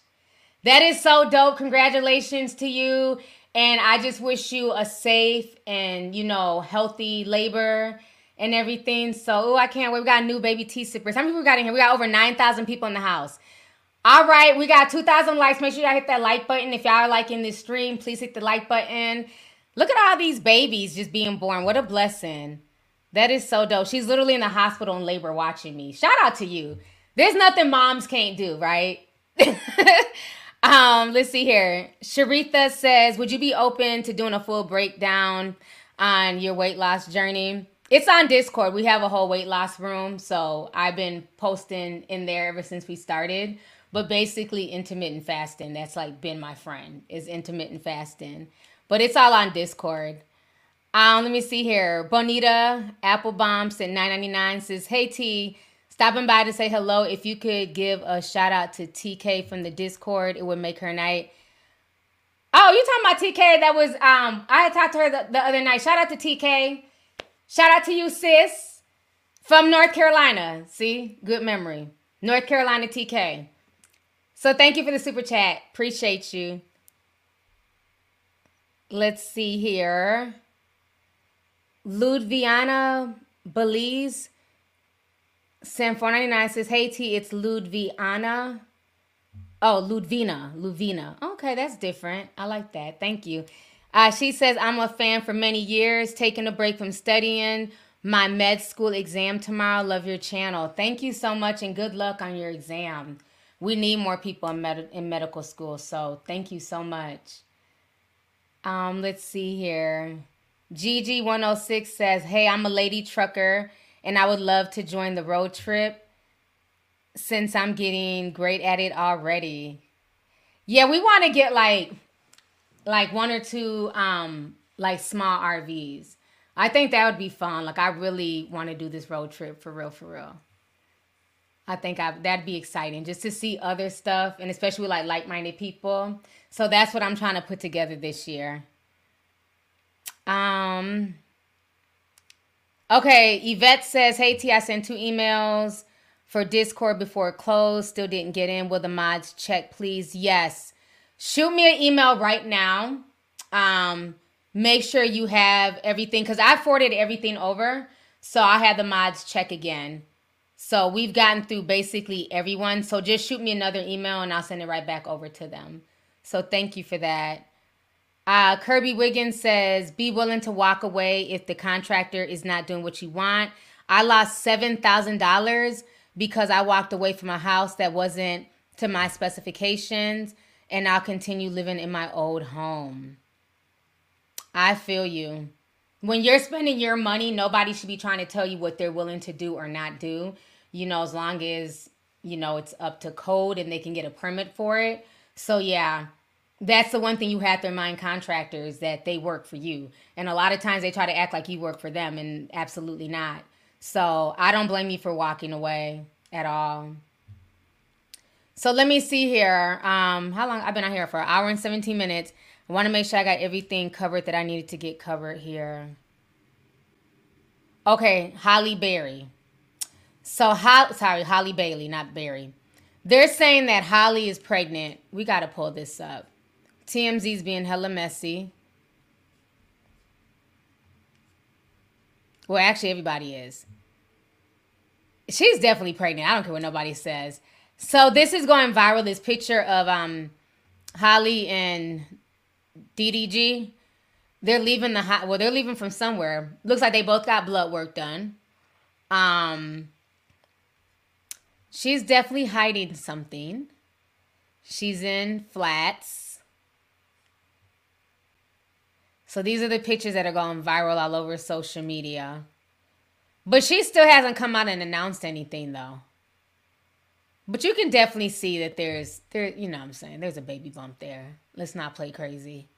That is so dope. Congratulations to you. And I just wish you a safe and, you know, healthy labor and everything. So, oh, I can't wait. We got a new baby tea sippers. How many people got in here? We got over 9,000 people in the house. All right, we got 2,000 likes. Make sure y'all hit that like button. If y'all are liking this stream, please hit the like button. Look at all these babies just being born. What a blessing. That is so dope. She's literally in the hospital in labor watching me. Shout out to you. There's nothing moms can't do, right? um, let's see here. Sharitha says, Would you be open to doing a full breakdown on your weight loss journey? It's on Discord. We have a whole weight loss room. So I've been posting in there ever since we started. But basically, intermittent fasting. That's like been my friend, is intermittent fasting. But it's all on Discord. Um, let me see here. Bonita Applebaum said 9.99 says, Hey T, stopping by to say hello. If you could give a shout out to TK from the Discord, it would make her night. Oh, you talking about TK? That was um I had talked to her the, the other night. Shout out to TK. Shout out to you, sis. From North Carolina. See? Good memory. North Carolina TK. So thank you for the super chat. Appreciate you. Let's see here. Ludviana Belize. Sam 499 says, Hey T, it's Ludviana. Oh, Ludvina. Ludvina. Okay, that's different. I like that. Thank you. Uh, she says, I'm a fan for many years, taking a break from studying my med school exam tomorrow. Love your channel. Thank you so much and good luck on your exam. We need more people in, med- in medical school, so thank you so much. Um, let's see here. GG106 says, Hey, I'm a lady trucker and I would love to join the road trip since I'm getting great at it already. Yeah, we want to get like like one or two um like small RVs. I think that would be fun. Like I really want to do this road trip for real for real. I think I, that'd be exciting just to see other stuff and especially like like-minded people. So that's what I'm trying to put together this year. Um Okay, Yvette says, Hey T, I sent two emails for Discord before it closed. Still didn't get in. Will the mods check, please? Yes. Shoot me an email right now. Um, make sure you have everything because I forwarded everything over. So I had the mods check again. So we've gotten through basically everyone. So just shoot me another email and I'll send it right back over to them. So thank you for that. Uh, Kirby Wiggins says, be willing to walk away if the contractor is not doing what you want. I lost $7,000 because I walked away from a house that wasn't to my specifications, and I'll continue living in my old home. I feel you. When you're spending your money, nobody should be trying to tell you what they're willing to do or not do. You know, as long as, you know, it's up to code and they can get a permit for it. So, yeah, that's the one thing you have to remind contractors that they work for you. And a lot of times they try to act like you work for them, and absolutely not. So I don't blame you for walking away at all. So let me see here. Um, how long I've been out here for? An hour and 17 minutes. I want to make sure I got everything covered that I needed to get covered here. Okay, Halle Berry. So, Ho- sorry, Halle Bailey, not Berry. They're saying that Halle is pregnant. We got to pull this up. TMZ's being hella messy. Well, actually, everybody is. She's definitely pregnant. I don't care what nobody says. So this is going viral. This picture of um Halle and DDG. They're leaving the hot. Well, they're leaving from somewhere. Looks like they both got blood work done. Um, she's definitely hiding something. She's in flats. So these are the pictures that are going viral all over social media. But she still hasn't come out and announced anything though. But you can definitely see that there's there you know what I'm saying, there's a baby bump there. Let's not play crazy.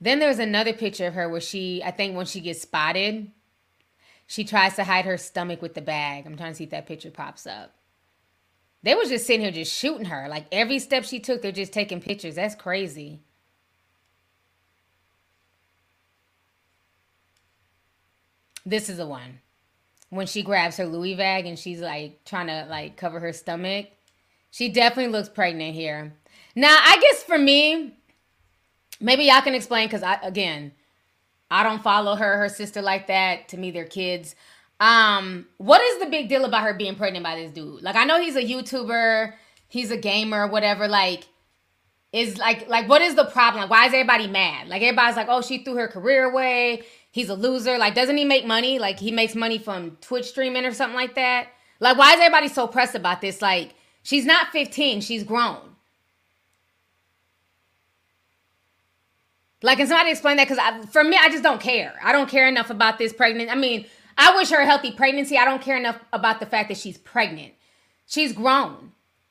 Then there's another picture of her where she I think when she gets spotted, she tries to hide her stomach with the bag. I'm trying to see if that picture pops up. They was just sitting here just shooting her. Like every step she took, they're just taking pictures. That's crazy. This is the one. When she grabs her Louis bag and she's like trying to like cover her stomach. She definitely looks pregnant here. Now, I guess for me, maybe y'all can explain because I again, I don't follow her, her sister like that. To me, they're kids. Um, what is the big deal about her being pregnant by this dude? Like, I know he's a YouTuber, he's a gamer, whatever. Like, is like, like, what is the problem? Like, why is everybody mad? Like, everybody's like, oh, she threw her career away. He's a loser. Like, doesn't he make money? Like, he makes money from Twitch streaming or something like that. Like, why is everybody so pressed about this? Like, she's not 15, she's grown. Like, can somebody explain that? Because for me, I just don't care. I don't care enough about this pregnant. I mean, I wish her a healthy pregnancy. I don't care enough about the fact that she's pregnant. She's grown,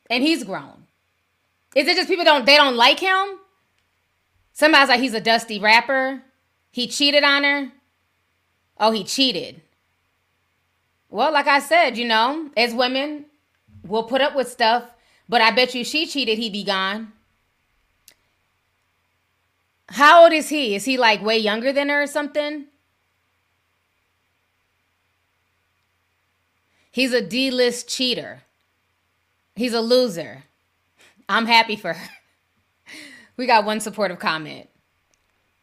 and he's grown. Is it just people don't they don't like him? Somebody's like he's a dusty rapper. He cheated on her. Oh, he cheated. Well, like I said, you know, as women, we'll put up with stuff, but I bet you she cheated, he'd be gone. How old is he? Is he like way younger than her or something? He's a D list cheater. He's a loser. I'm happy for her. We got one supportive comment.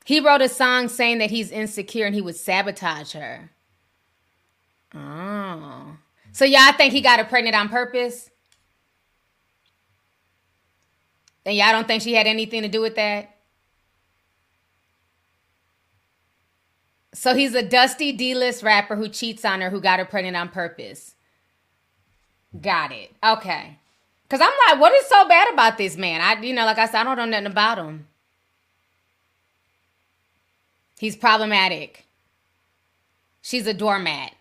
He wrote a song saying that he's insecure and he would sabotage her. Oh. So y'all think he got her pregnant on purpose? And y'all don't think she had anything to do with that? So he's a dusty D-list rapper who cheats on her who got her pregnant on purpose. Got it. Okay. Cause I'm like, what is so bad about this man? I you know, like I said, I don't know nothing about him. He's problematic. She's a doormat.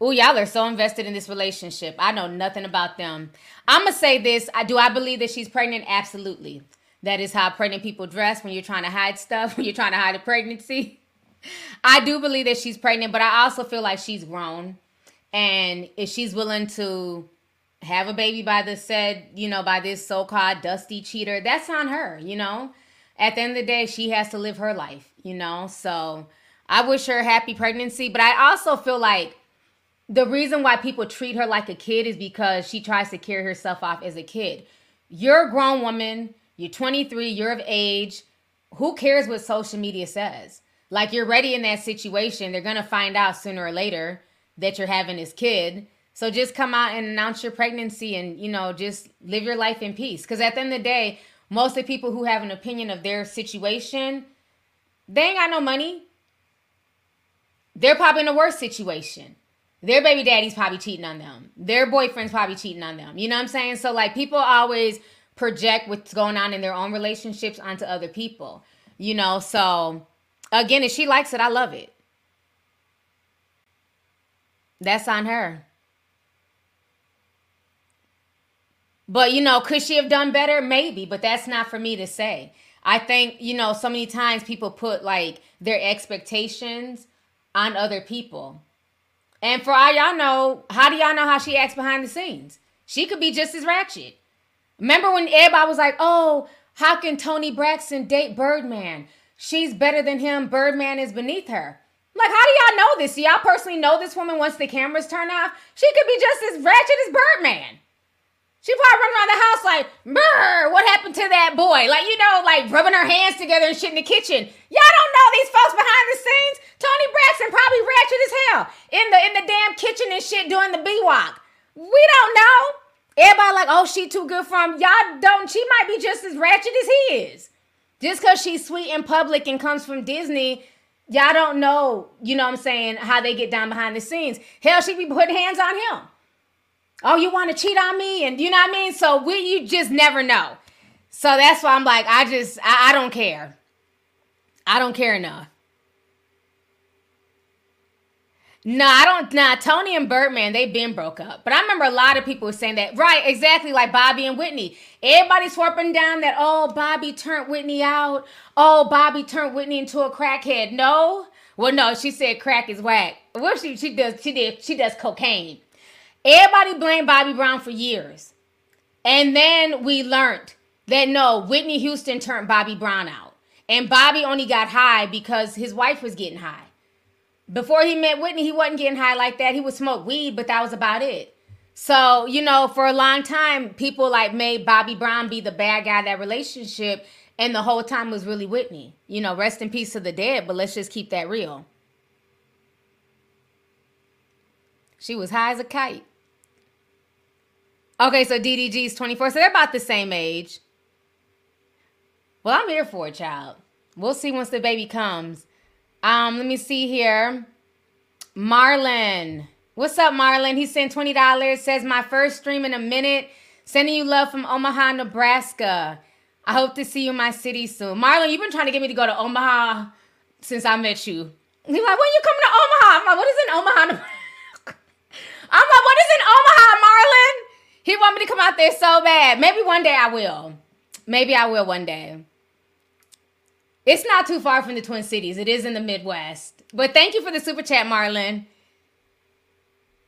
Oh, y'all are so invested in this relationship. I know nothing about them. I'm gonna say this. I do I believe that she's pregnant? Absolutely. That is how pregnant people dress when you're trying to hide stuff, when you're trying to hide a pregnancy. I do believe that she's pregnant, but I also feel like she's grown. And if she's willing to have a baby by the said, you know, by this so-called dusty cheater, that's on her, you know. At the end of the day, she has to live her life, you know. So I wish her happy pregnancy, but I also feel like the reason why people treat her like a kid is because she tries to carry herself off as a kid. You're a grown woman, you're 23, you're of age. Who cares what social media says? Like you're ready in that situation. They're going to find out sooner or later that you're having this kid. So just come out and announce your pregnancy and, you know, just live your life in peace. Because at the end of the day, most of the people who have an opinion of their situation, they ain't got no money. They're probably in a worse situation. Their baby daddy's probably cheating on them. Their boyfriend's probably cheating on them. You know what I'm saying? So, like, people always project what's going on in their own relationships onto other people. You know, so again, if she likes it, I love it. That's on her. But you know, could she have done better? Maybe, but that's not for me to say. I think, you know, so many times people put like their expectations on other people. And for all y'all know, how do y'all know how she acts behind the scenes? She could be just as ratchet. Remember when everybody was like, oh, how can Toni Braxton date Birdman? She's better than him. Birdman is beneath her. Like, how do y'all know this? Do y'all personally know this woman once the cameras turn off? She could be just as ratchet as Birdman. She probably run around the house like, brr, what happened to that boy? Like, you know, like rubbing her hands together and shit in the kitchen. Y'all don't know these folks behind the scenes. Toni Braxton probably ratchet as hell in the in the damn kitchen and shit doing the B-walk. We don't know. Everybody like, oh, she too good for him. Y'all don't. She might be just as ratchet as he is. Just because she's sweet in public and comes from Disney, y'all don't know, you know what I'm saying, how they get down behind the scenes. Hell, she be putting hands on him. Oh, you want to cheat on me? And you know what I mean? So we you just never know. So that's why I'm like, I just I, I don't care. I don't care enough. No, I don't. Nah, Toni and Birdman, they been broke up. But I remember a lot of people saying that. Right, exactly like Bobby and Whitney. Everybody swapping down that, oh, Bobby turned Whitney out. Oh, Bobby turned Whitney into a crackhead. No. Well, no, she said crack is whack. Well, she, she does, she did, she does cocaine. Everybody blamed Bobby Brown for years. And then we learned that no, Whitney Houston turned Bobby Brown out. And Bobby only got high because his wife was getting high. Before he met Whitney, he wasn't getting high like that. He would smoke weed, but that was about it. So, you know, for a long time, people like made Bobby Brown be the bad guy that relationship, and the whole time was really Whitney. You know, rest in peace to the dead, but let's just keep that real. She was high as a kite. Okay, so DDG's 24. So they're about the same age. Well, I'm here for a child. We'll see once the baby comes. Um, let me see here. Marlon. What's up, Marlon? He sent $20. Says my first stream in a minute. Sending you love from Omaha, Nebraska. I hope to see you in my city soon. Marlon, you've been trying to get me to go to Omaha since I met you. He's like, when you coming to Omaha? I'm like, what is in Omaha? I'm like, what is in Omaha, Marlon? He want me to come out there so bad. Maybe one day I will. Maybe I will one day. It's not too far from the Twin Cities. It is in the Midwest. But thank you for the super chat, Marlon.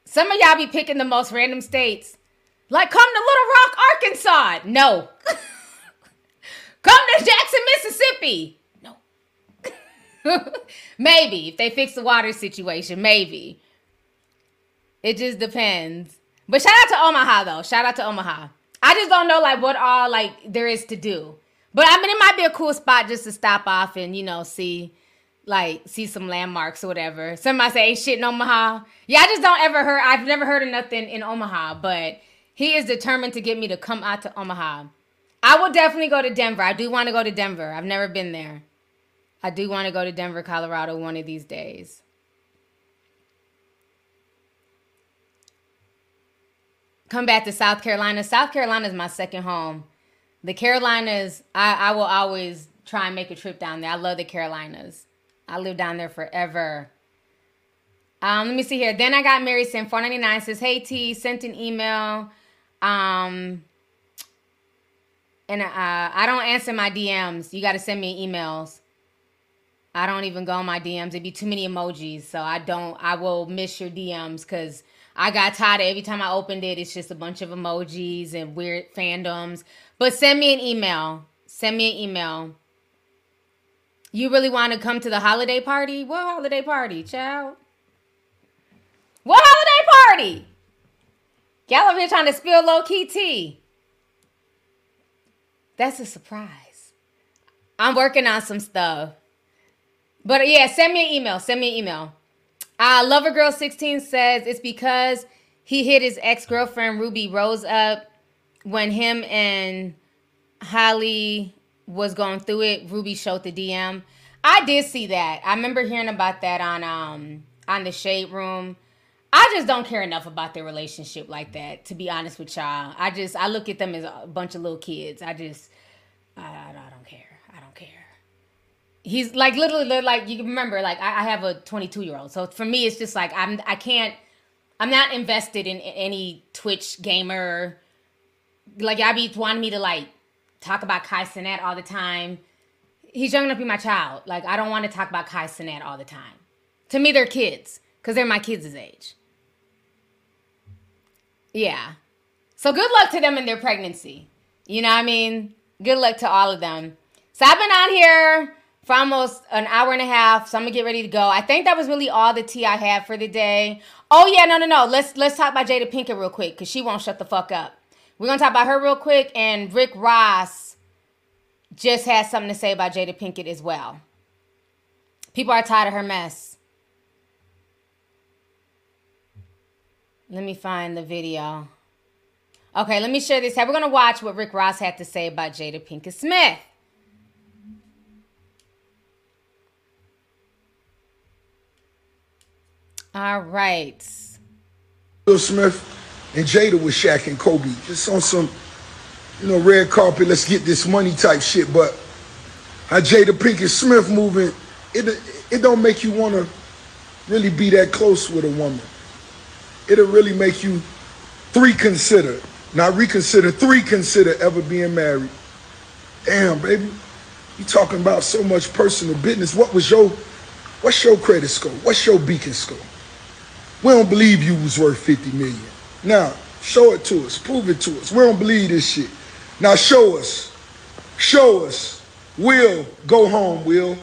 Some of y'all be picking the most random states. Like, come to Little Rock, Arkansas. No. come to Jackson, Mississippi. No. maybe. If they fix the water situation, maybe. It just depends. But shout out to Omaha, though. Shout out to Omaha. I just don't know, like, what all, like, there is to do. But I mean, it might be a cool spot just to stop off and you know see, like, see some landmarks or whatever. Somebody say ain't shit in Omaha. Yeah, I just don't ever heard. I've never heard of nothing in Omaha, but he is determined to get me to come out to Omaha. I will definitely go to Denver. I do want to go to Denver. I've never been there. I do want to go to Denver, Colorado one of these days. Come back to South Carolina. South Carolina is my second home. The Carolinas, I, I will always try and make a trip down there. I love the Carolinas. I live down there forever. Um, let me see here. Then I got married. Sent four ninety nine. Says, "Hey T, sent an email. Um, and uh, I don't answer my DMs. You got to send me emails. I don't even go on my DMs. It'd be too many emojis, so I don't. I will miss your DMs because I got tired every time I opened it. It's just a bunch of emojis and weird fandoms. But send me an email. Send me an email. You really want to come to the holiday party? What holiday party, child? What holiday party? Y'all over here trying to spill low key tea. That's a surprise. I'm working on some stuff. But yeah, send me an email. Send me an email. Uh, Lovergirl16 says it's because he hit his ex girlfriend Rubi Rose up when him and Halle was going through it, Rubi showed the DM. I did see that. I remember hearing about that on um on the shade room. I just don't care enough about their relationship like that, to be honest with y'all. I just I look at them as a bunch of little kids. I just I, I. He's like literally like you remember like I, I have a 22 year old, so for me it's just like I'm I can't I'm not invested in any Twitch gamer like y'all be wanting me to like talk about Kai Cenat all the time. He's young enough to be my child. Like I don't want to talk about Kai Cenat all the time. To me, they're kids because they're my kids' age. Yeah. So good luck to them in their pregnancy. You know what I mean? Good luck to all of them. So I've been on here for almost an hour and a half. So I'm gonna get ready to go. I think that was really all the tea I had for the day. Oh yeah, no, no, no. Let's let's talk about Jada Pinkett real quick because she won't shut the fuck up. We're gonna talk about her real quick, and Rick Ross just has something to say about Jada Pinkett as well. People are tired of her mess. Let me find the video. Okay, let me share this. We're gonna watch what Rick Ross had to say about Jada Pinkett Smith. All right.
Will Smith and Jada with Shaq and Kobe. Just on some, you know, red carpet, let's get this money type shit. But how Jada Pinkett Smith moving, it it don't make you want to really be that close with a woman. It'll really make you three consider, not reconsider, three consider ever being married. Damn, baby. You talking about so much personal business. What was your what's your credit score? What's your beacon score? We don't believe you was worth 50 million. Now, show it to us. Prove it to us. We don't believe this shit. Now show us. Show us. Will, go home, Will.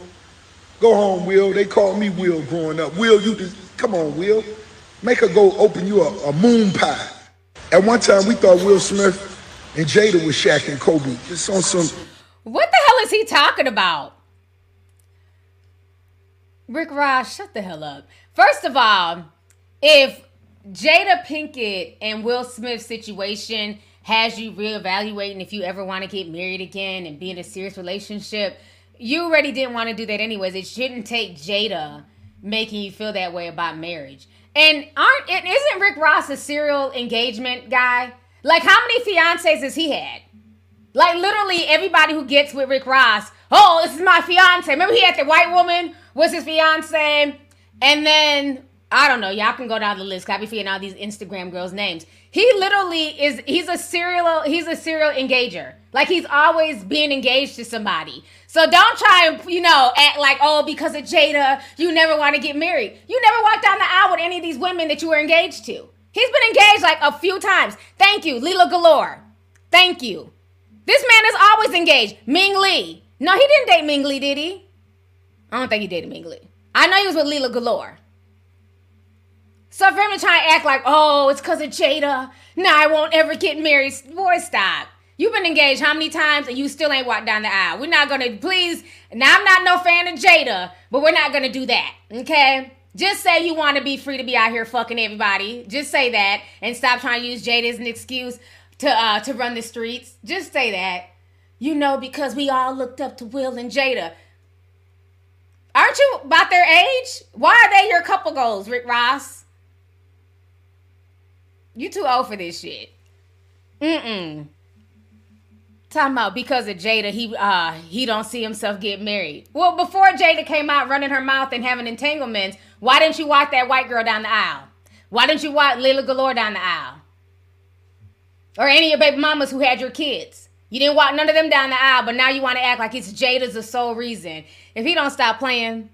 Go home, Will. They called me Will growing up. Will, you just, come on, Will. Make her go open you a, a moon pie. At one time, we thought Will Smith and Jada was Shaq and Kobe. Just on some.
What the hell is he talking about? Rick Ross, shut the hell up. First of all, if Jada Pinkett and Will Smith situation has you reevaluating if you ever want to get married again and be in a serious relationship. You already didn't want to do that anyways. It shouldn't take Jada making you feel that way about marriage. And aren't it isn't Rick Ross a serial engagement guy? Like how many fiancés has he had? Like literally everybody who gets with Rick Ross, oh, this is my fiance. Remember he had the white woman was his fiance, and then I don't know. Y'all can go down the list. Cause I be forgetting all these Instagram girls' names. He literally is. He's a serial. He's a serial engager. Like he's always being engaged to somebody. So don't try and you know act like oh because of Jada you never want to get married. You never walked down the aisle with any of these women that you were engaged to. He's been engaged like a few times. Thank you, Lira Galore. Thank you. This man is always engaged. Ming Lee. No, he didn't date Ming Lee, did he? I don't think he dated Ming Lee. I know he was with Lira Galore. So for him to try and act like, oh, it's because of Jada, now I won't ever get married. Boy, stop. You've been engaged how many times and you still ain't walked down the aisle? We're not gonna, please. Now, I'm not no fan of Jada, but we're not gonna do that, okay? Just say you want to be free to be out here fucking everybody. Just say that and stop trying to use Jada as an excuse to uh to run the streets. Just say that. You know, because we all looked up to Will and Jada. Aren't you about their age? Why are they your couple goals, Rick Ross? You too old for this shit. Mm-mm. Talking about because of Jada, he uh he don't see himself get married. Well, before Jada came out running her mouth and having entanglements, why didn't you walk that white girl down the aisle? Why didn't you walk Lira Galore down the aisle? Or any of your baby mamas who had your kids? You didn't walk none of them down the aisle, but now you want to act like it's Jada's the sole reason. If he don't stop playing,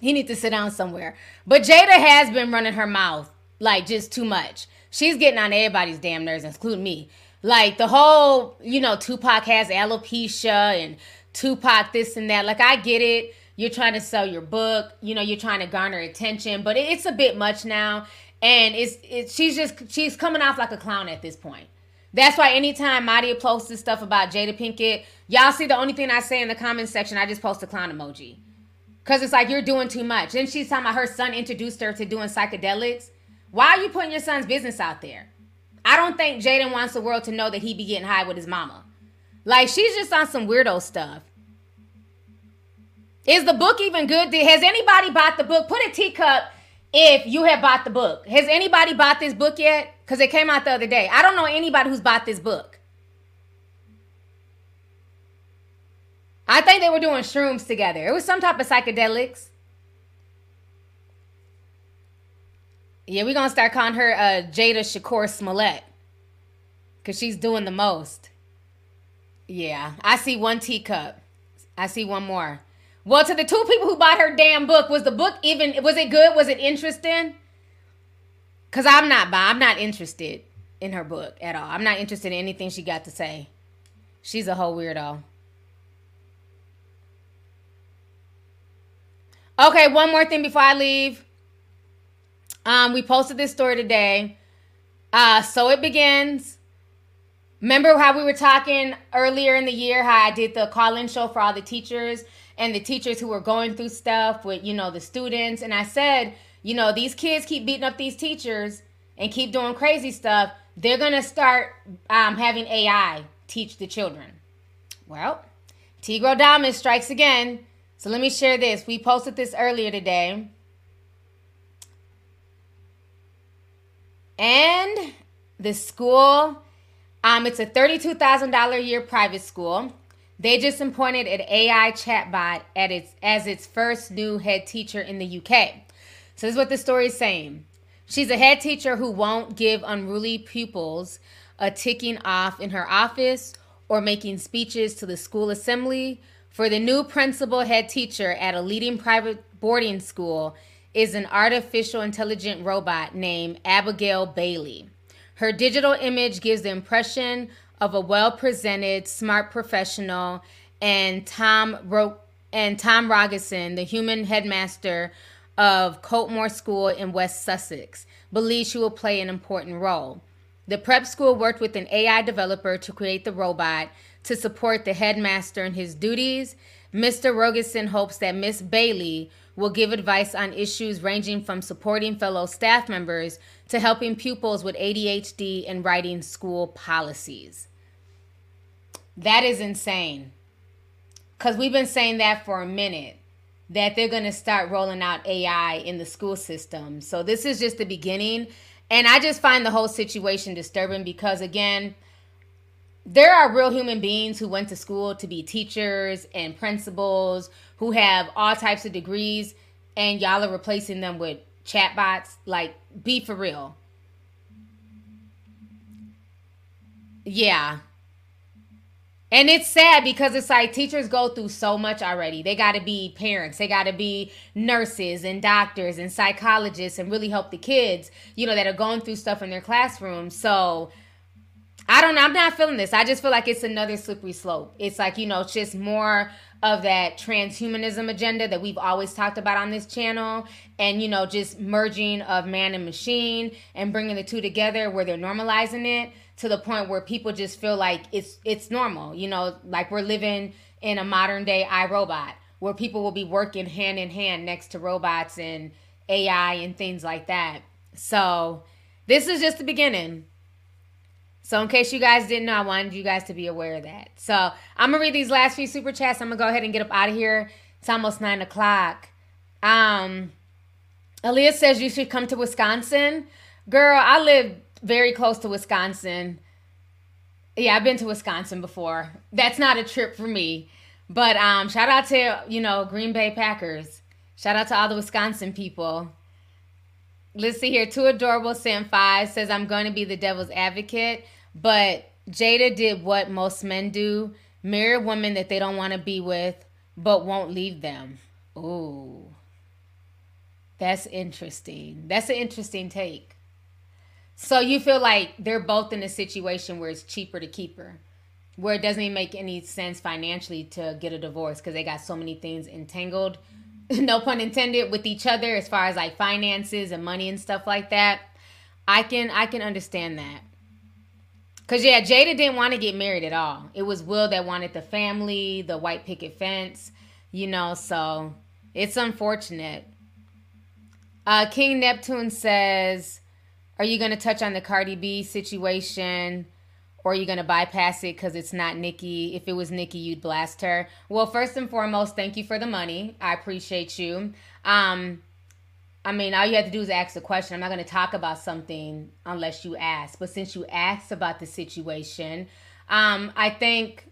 he needs to sit down somewhere. But Jada has been running her mouth like just too much she's getting on everybody's damn nerves, including me. Like the whole, you know, Tupac has alopecia and Tupac this and that. Like I get it. You're trying to sell your book, you know, you're trying to garner attention, but it's a bit much now. And it's, it's she's just she's coming off like a clown at this point. That's why anytime Madia posts this stuff about Jada Pinkett, y'all see the only thing I say in the comment section, I just post a clown emoji. Cause it's like you're doing too much. Then she's talking about her son introduced her to doing psychedelics. Why are you putting your son's business out there? I don't think Jaden wants the world to know that he be getting high with his mama. Like she's just on some weirdo stuff. Is the book even good? Has anybody bought the book? Put a teacup if you have bought the book. Has anybody bought this book yet? Because it came out the other day. I don't know anybody who's bought this book. I think they were doing shrooms together. It was some type of psychedelics. Yeah, we're gonna start calling her uh, Jada Shakur Smollett. Cause she's doing the most. Yeah. I see one teacup. I see one more. Well, to the two people who bought her damn book, was the book even was it good? Was it interesting? Cause I'm not by I'm not interested in her book at all. I'm not interested in anything she got to say. She's a whole weirdo. Okay, one more thing before I leave. Um, we posted this story today. Uh, so it begins. Remember how we were talking earlier in the year how I did the call-in show for all the teachers and the teachers who were going through stuff with, you know, the students. And I said, you know, these kids keep beating up these teachers and keep doing crazy stuff. They're going to start um, having AI teach the children. Well, Tigro Diamond strikes again. So let me share this. We posted this earlier today. And the school, um, it's a $32,000 a year private school. They just appointed an AI chatbot at its as its first new head teacher in the UK. So this is what the story is saying. She's a head teacher who won't give unruly pupils a ticking off in her office or making speeches to the school assembly. For the new principal head teacher at a leading private boarding school, is an artificial intelligent robot named Abigail Bailey. Her digital image gives the impression of a well-presented, smart professional, and Tom Ro- and Tom Rogerson, the human headmaster of Cottesmore School in West Sussex, believes she will play an important role. The prep school worked with an AI developer to create the robot to support the headmaster in his duties. Mr. Rogerson hopes that Miss Bailey will give advice on issues ranging from supporting fellow staff members to helping pupils with ADHD and writing school policies. That is insane. Because we've been saying that for a minute that they're going to start rolling out AI in the school system. So this is just the beginning. And I just find the whole situation disturbing because, again, there are real human beings who went to school to be teachers and principals who have all types of degrees, and y'all are replacing them with chatbots. Like, be for real. Yeah. And it's sad because it's like teachers go through so much already. They got to be parents, they got to be nurses and doctors and psychologists and really help the kids, you know, that are going through stuff in their classroom. So I don't know. I'm not feeling this. I just feel like it's another slippery slope. It's like, you know, it's just more of that transhumanism agenda that we've always talked about on this channel and, you know, just merging of man and machine and bringing the two together where they're normalizing it to the point where people just feel like it's it's normal you know like we're living in a modern day iRobot where people will be working hand in hand next to robots and AI and things like that so this is just the beginning so in case you guys didn't know I wanted you guys to be aware of that so I'm gonna read these last few super chats I'm gonna go ahead and get up out of here it's almost nine o'clock um Aaliyah says you should come to Wisconsin girl I live very close to Wisconsin. Yeah, I've been to Wisconsin before. That's not a trip for me. But um, shout out to, you know, Green Bay Packers. Shout out to all the Wisconsin people. Let's see here. Too Adorable Sam 5 says, I'm going to be the devil's advocate. But Jada did what most men do marry a woman that they don't want to be with, but won't leave them. Ooh. That's interesting. That's an interesting take. So you feel like they're both in a situation where it's cheaper to keep her, where it doesn't even make any sense financially to get a divorce because they got so many things entangled, no pun intended, with each other as far as like finances and money and stuff like that. I can I can understand that. Cause yeah, Jada didn't want to get married at all. It was Will that wanted the family, the white picket fence, you know. So it's unfortunate. Uh, King Neptune says are you going to touch on the Cardi B situation? Or are you going to bypass it because it's not Nicki? If it was Nicki, you'd blast her. Well, first and foremost, thank you for the money. I appreciate you. Um, I mean, all you have to do is ask the question. I'm not going to talk about something unless you ask. But since you asked about the situation, um, I think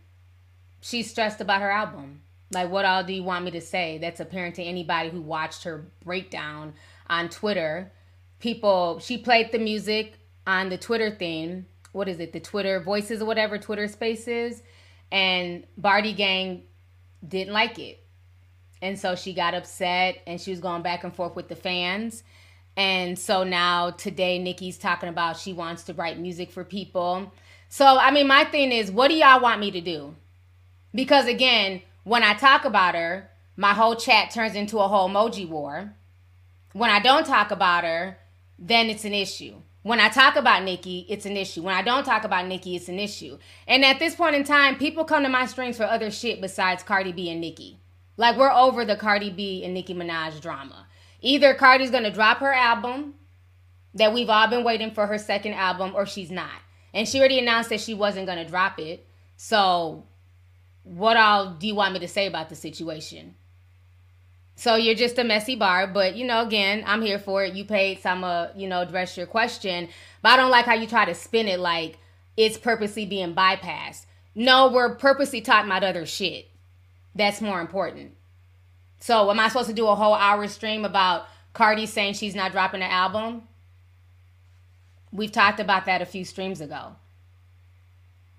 she's stressed about her album. Like, what all do you want me to say? That's apparent to anybody who watched her breakdown on Twitter people she played the music on the Twitter thing. What is it? The Twitter voices or whatever, Twitter spaces. And Bardi Gang didn't like it. And so she got upset and she was going back and forth with the fans. And so now today Nicki's talking about she wants to write music for people. So I mean my thing is what do y'all want me to do? Because again, when I talk about her, my whole chat turns into a whole emoji war. When I don't talk about her, then it's an issue. When I talk about Nicki, it's an issue. When I don't talk about Nicki, it's an issue. And at this point in time, people come to my streams for other shit besides Cardi B and Nicki. Like we're over the Cardi B and Nicki Minaj drama. Either Cardi's gonna drop her album that we've all been waiting for her second album, or she's not. And she already announced that she wasn't gonna drop it. So what all do you want me to say about the situation? So you're just a messy bar, but you know, again, I'm here for it. You paid, so I'm a, you know, address your question. But I don't like how you try to spin it like it's purposely being bypassed. No, we're purposely talking about other shit. That's more important. So am I supposed to do a whole hour stream about Cardi saying she's not dropping an album? We've talked about that a few streams ago.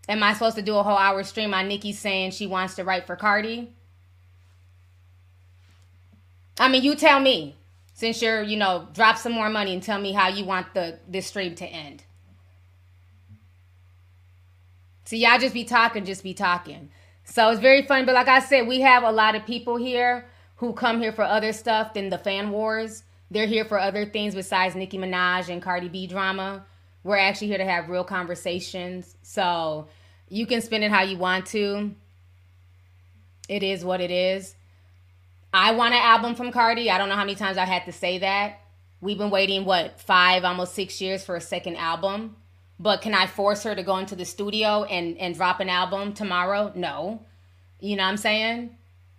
Am I supposed to do a whole hour stream on Nicki saying she wants to write for Cardi? I mean, you tell me since you're, you know, drop some more money and tell me how you want the this stream to end. So y'all just be talking, just be talking. So it's very fun. But like I said, we have a lot of people here who come here for other stuff than the fan wars. They're here for other things besides Nicki Minaj and Cardi B drama. We're actually here to have real conversations. So You can spend it how you want to. It is what it is. I want an album from Cardi. I don't know how many times I had to say that. We've been waiting, what, five, almost six years for a second album. But can I force her to go into the studio and, and drop an album tomorrow? No. You know what I'm saying?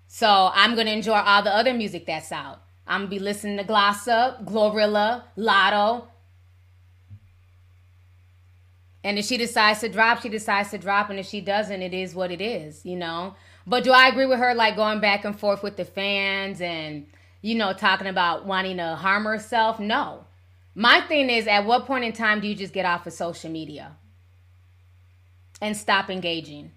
So I'm going to enjoy all the other music that's out. I'm going to be listening to Gloss Up, Glorilla, Latto. And if she decides to drop, she decides to drop. And if she doesn't, it is what it is, you know? But do I agree with her, like going back and forth with the fans and, you know, talking about wanting to harm herself? No. My thing is, at what point in time do you just get off of social media and stop engaging?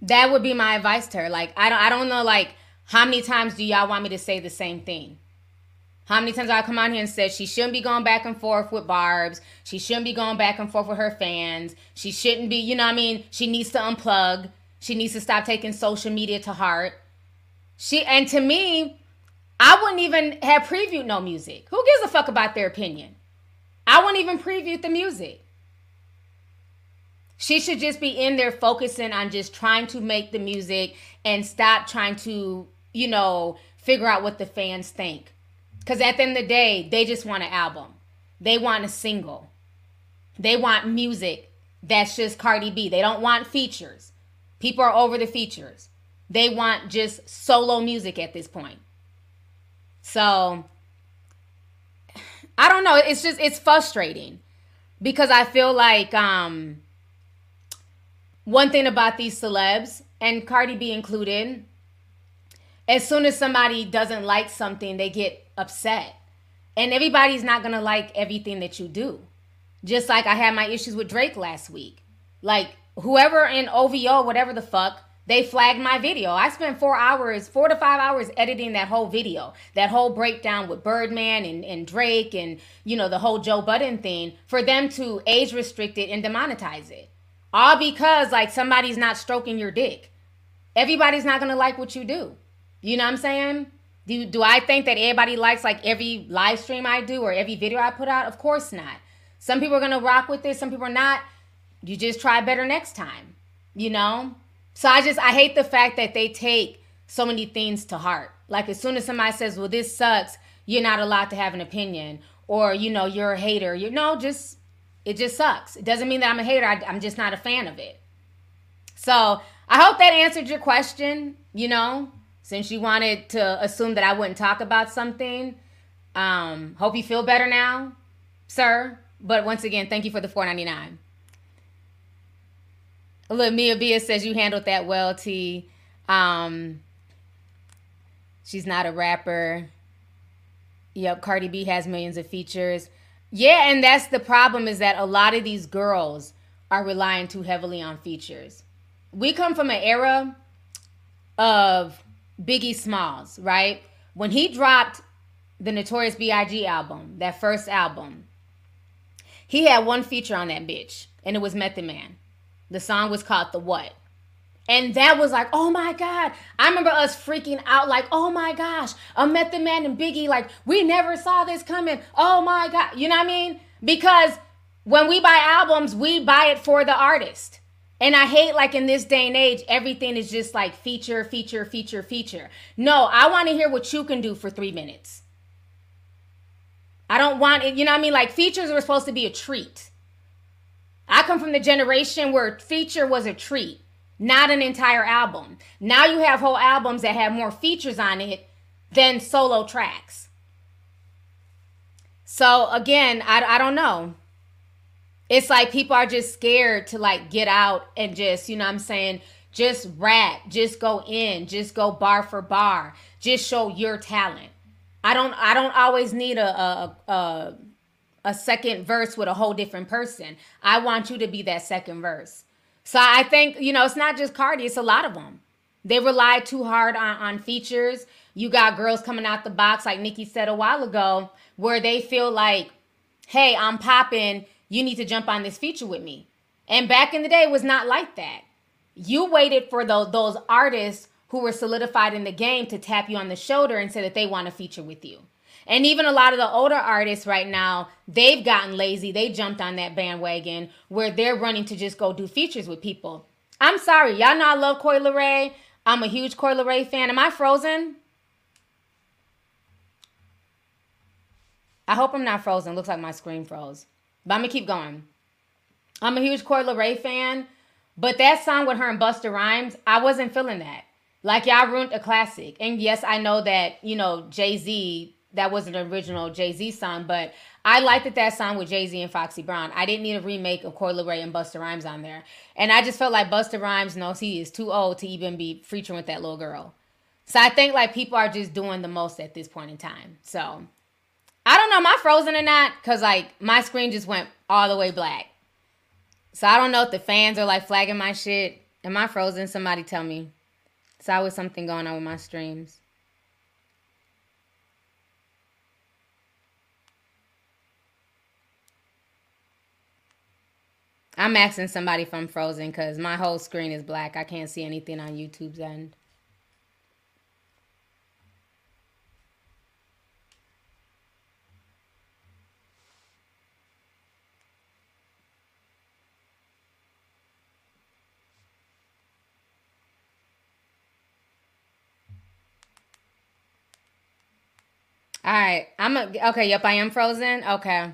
That would be my advice to her. Like, I don't, I don't know, like, how many times do y'all want me to say the same thing? How many times I come on here and said she shouldn't be going back and forth with Barb's. She shouldn't be going back and forth with her fans. She shouldn't be, you know what I mean? She needs to unplug. She needs to stop taking social media to heart. She and to me, I wouldn't even have previewed no music. Who gives a fuck about their opinion? I wouldn't even preview the music. She should just be in there focusing on just trying to make the music and stop trying to, you know, figure out what the fans think. Because at the end of the day, they just want an album. They want a single. They want music that's just Cardi B. They don't want features. People are over the features. They want just solo music at this point. So I don't know. It's just it's frustrating because I feel like um one thing about these celebs and Cardi B included, as soon as somebody doesn't like something, they get upset. And everybody's not to like everything that you do. Just like I had my issues with Drake last week. Like whoever in OVO, whatever the fuck, they flagged my video. I spent four hours, four to five hours editing that whole video, that whole breakdown with Birdman and, and Drake and, you know, the whole Joe Budden thing for them to age restrict it and demonetize it. All because, like, somebody's not stroking your dick. Everybody's not going to like what you do. You know what I'm saying? Do do I think that everybody likes like every live stream I do or every video I put out? Of course not. Some people are gonna rock with it, some people are not. You just try better next time. You know? So I just I hate the fact that they take so many things to heart. Like as soon as somebody says, Well, this sucks, you're not allowed to have an opinion. Or, you know, you're a hater. You know, just it just sucks. It doesn't mean that I'm a hater. I, I'm just not a fan of it. So I hope that answered your question. You know, since you wanted to assume that I wouldn't talk about something. Um, hope you feel better now, sir. But once again, thank you for the four ninety nine. Look, Mia Bia says you handled that well, T. Um, she's not a rapper. Yep, Cardi B has millions of features. Yeah, and that's the problem is that a lot of these girls are relying too heavily on features. We come from an era of Biggie Smalls, right? When he dropped the Notorious B.I.G. album, that first album, he had one feature on that bitch, and it was Method Man. The song was called The What? And that was like, oh my God. I remember us freaking out, like, oh my gosh, a Method Man and Biggie, like, we never saw this coming. Oh my God. You know what I mean? Because when we buy albums, we buy it for the artist. And I hate like in this day and age, everything is just like feature, feature, feature, feature. No, I want to hear what you can do for three minutes. I don't want it, you know what I mean? Like features were supposed to be a treat. I come from the generation where feature was a treat, not an entire album. Now you have whole albums that have more features on it than solo tracks. So again, I, I don't know it's like people are just scared to like get out and just, you know I'm saying, just rap, just go in, just go bar for bar, just show your talent. I don't I don't always need a a a, a second verse with a whole different person. I want you to be that second verse. So I think, you know, it's not just Cardi, it's a lot of them. They rely too hard on, on features. You got girls coming out the box, like Nicki said a while ago, where they feel like, hey, I'm popping you need to jump on this feature with me. And back in the day, it was not like that. You waited for those, those artists who were solidified in the game to tap you on the shoulder and say that they want to feature with you. And even a lot of the older artists right now, they've gotten lazy. They jumped on that bandwagon where they're running to just go do features with people. I'm sorry, y'all know I love Coi Leray. I'm a huge Coi Leray fan. Am I frozen? I hope I'm not frozen. Looks like my screen froze. But I'm gonna keep going. I'm a huge Coi Leray fan, but that song with her and Busta Rhymes, I wasn't feeling that. Like y'all ruined a classic. And yes, I know that, you know, Jay-Z, that was an original Jay-Z song, but I liked that that song with Jay-Z and Foxy Brown. I didn't need a remake of Coi Leray and Busta Rhymes on there. And I just felt like Busta Rhymes knows he is too old to even be featuring with that little girl. So I think like people are just doing the most at this point in time. So I don't know, am I frozen or not? Cause like my screen just went all the way black. So I don't know if the fans are like flagging my shit. Am I frozen? Somebody tell me. It's always something going on with my streams. I'm asking somebody I'm frozen because my whole screen is black. I can't see anything on YouTube's end. All right, I'm a, okay. Yep, I am frozen. Okay,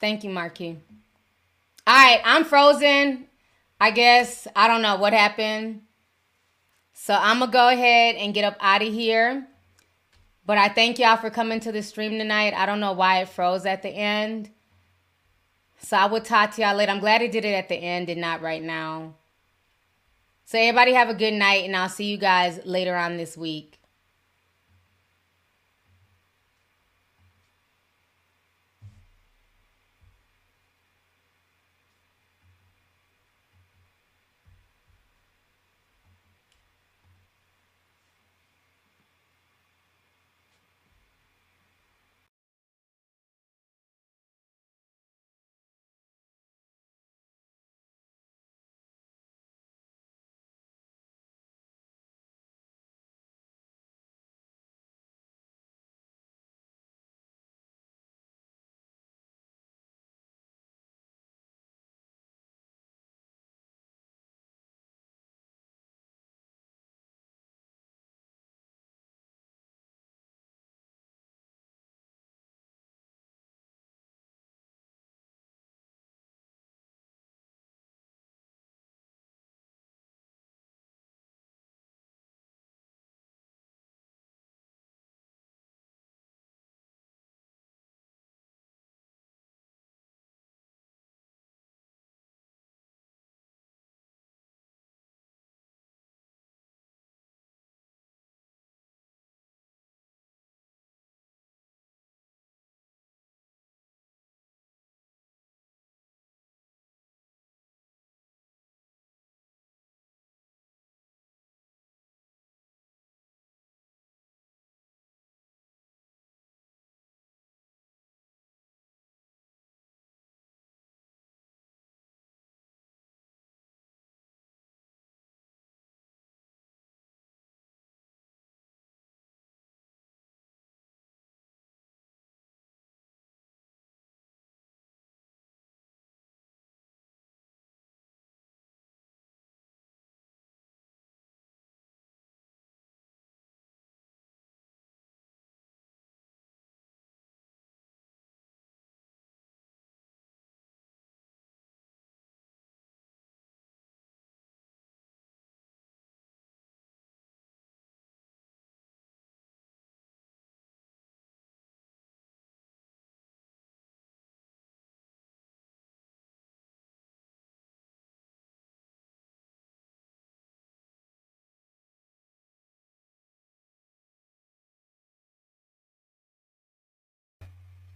thank you, Marquis. All right, I'm frozen. I guess I don't know what happened. So I'm gonna go ahead and get up out of here. But I thank y'all for coming to the stream tonight. I don't know why it froze at the end. So I will talk to y'all later. I'm glad it did it at the end and not right now. So everybody have a good night, and I'll see you guys later on this week.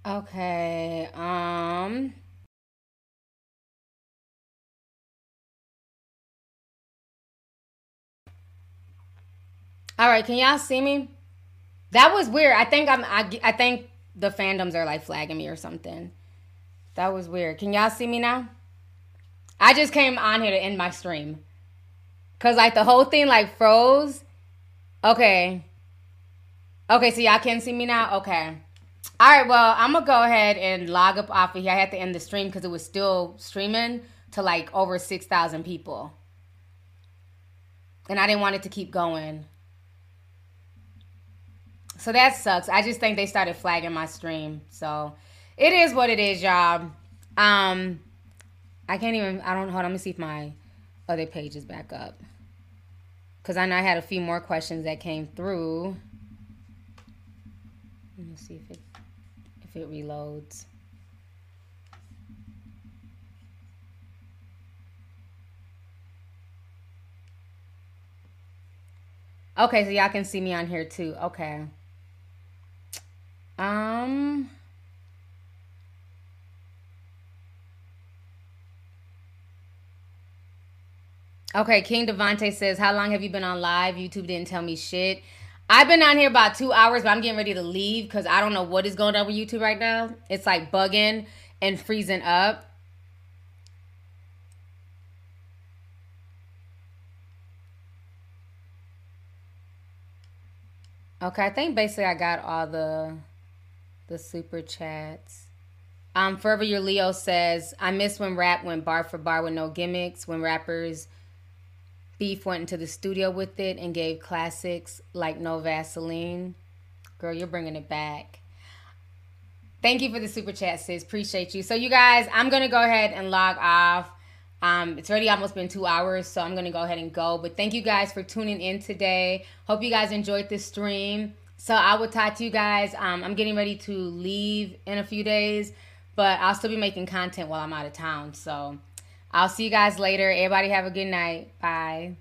Okay. Um. All right, can y'all see me? That was weird. I think I'm. I, I think the fandoms are like flagging me or something. That was weird. Can y'all see me now? I just came on here to end my stream. Cause like the whole thing like froze. Okay. Okay, so y'all can see me now? Okay. All right, well, I'm gonna go ahead and log up off of here. I had to end the stream because it was still streaming to like over six thousand people, and I didn't want it to keep going. So that sucks. I just think they started flagging my stream. So it is what it is, y'all. Um, I can't even. I don't. Hold on. Let me see if my other page is back up. Cause I know I had a few more questions that came through. Let me see if it it reloads. Okay, so y'all can see me on here too. Okay. Um Okay, King Devante says, How long have you been on live? YouTube didn't tell me shit. I've been on here about two hours, but I'm getting ready to leave because I don't know what is going on with YouTube right now. It's like bugging and freezing up. Okay, I think basically I got all the the super chats. Um, Forever Your Leo says, I miss when rap went bar for bar with no gimmicks, when rappers Beef went into the studio with it and gave classics like No Vaseline. Girl, you're bringing it back. Thank you for the super chat, sis. Appreciate you. So, you guys, I'm going to go ahead and log off. Um, it's already almost been two hours, so I'm going to go ahead and go. But thank you guys for tuning in today. Hope you guys enjoyed this stream. So, I will talk to you guys. Um, I'm getting ready to leave in a few days, but I'll still be making content while I'm out of town. So, I'll see you guys later. Everybody have a good night. Bye.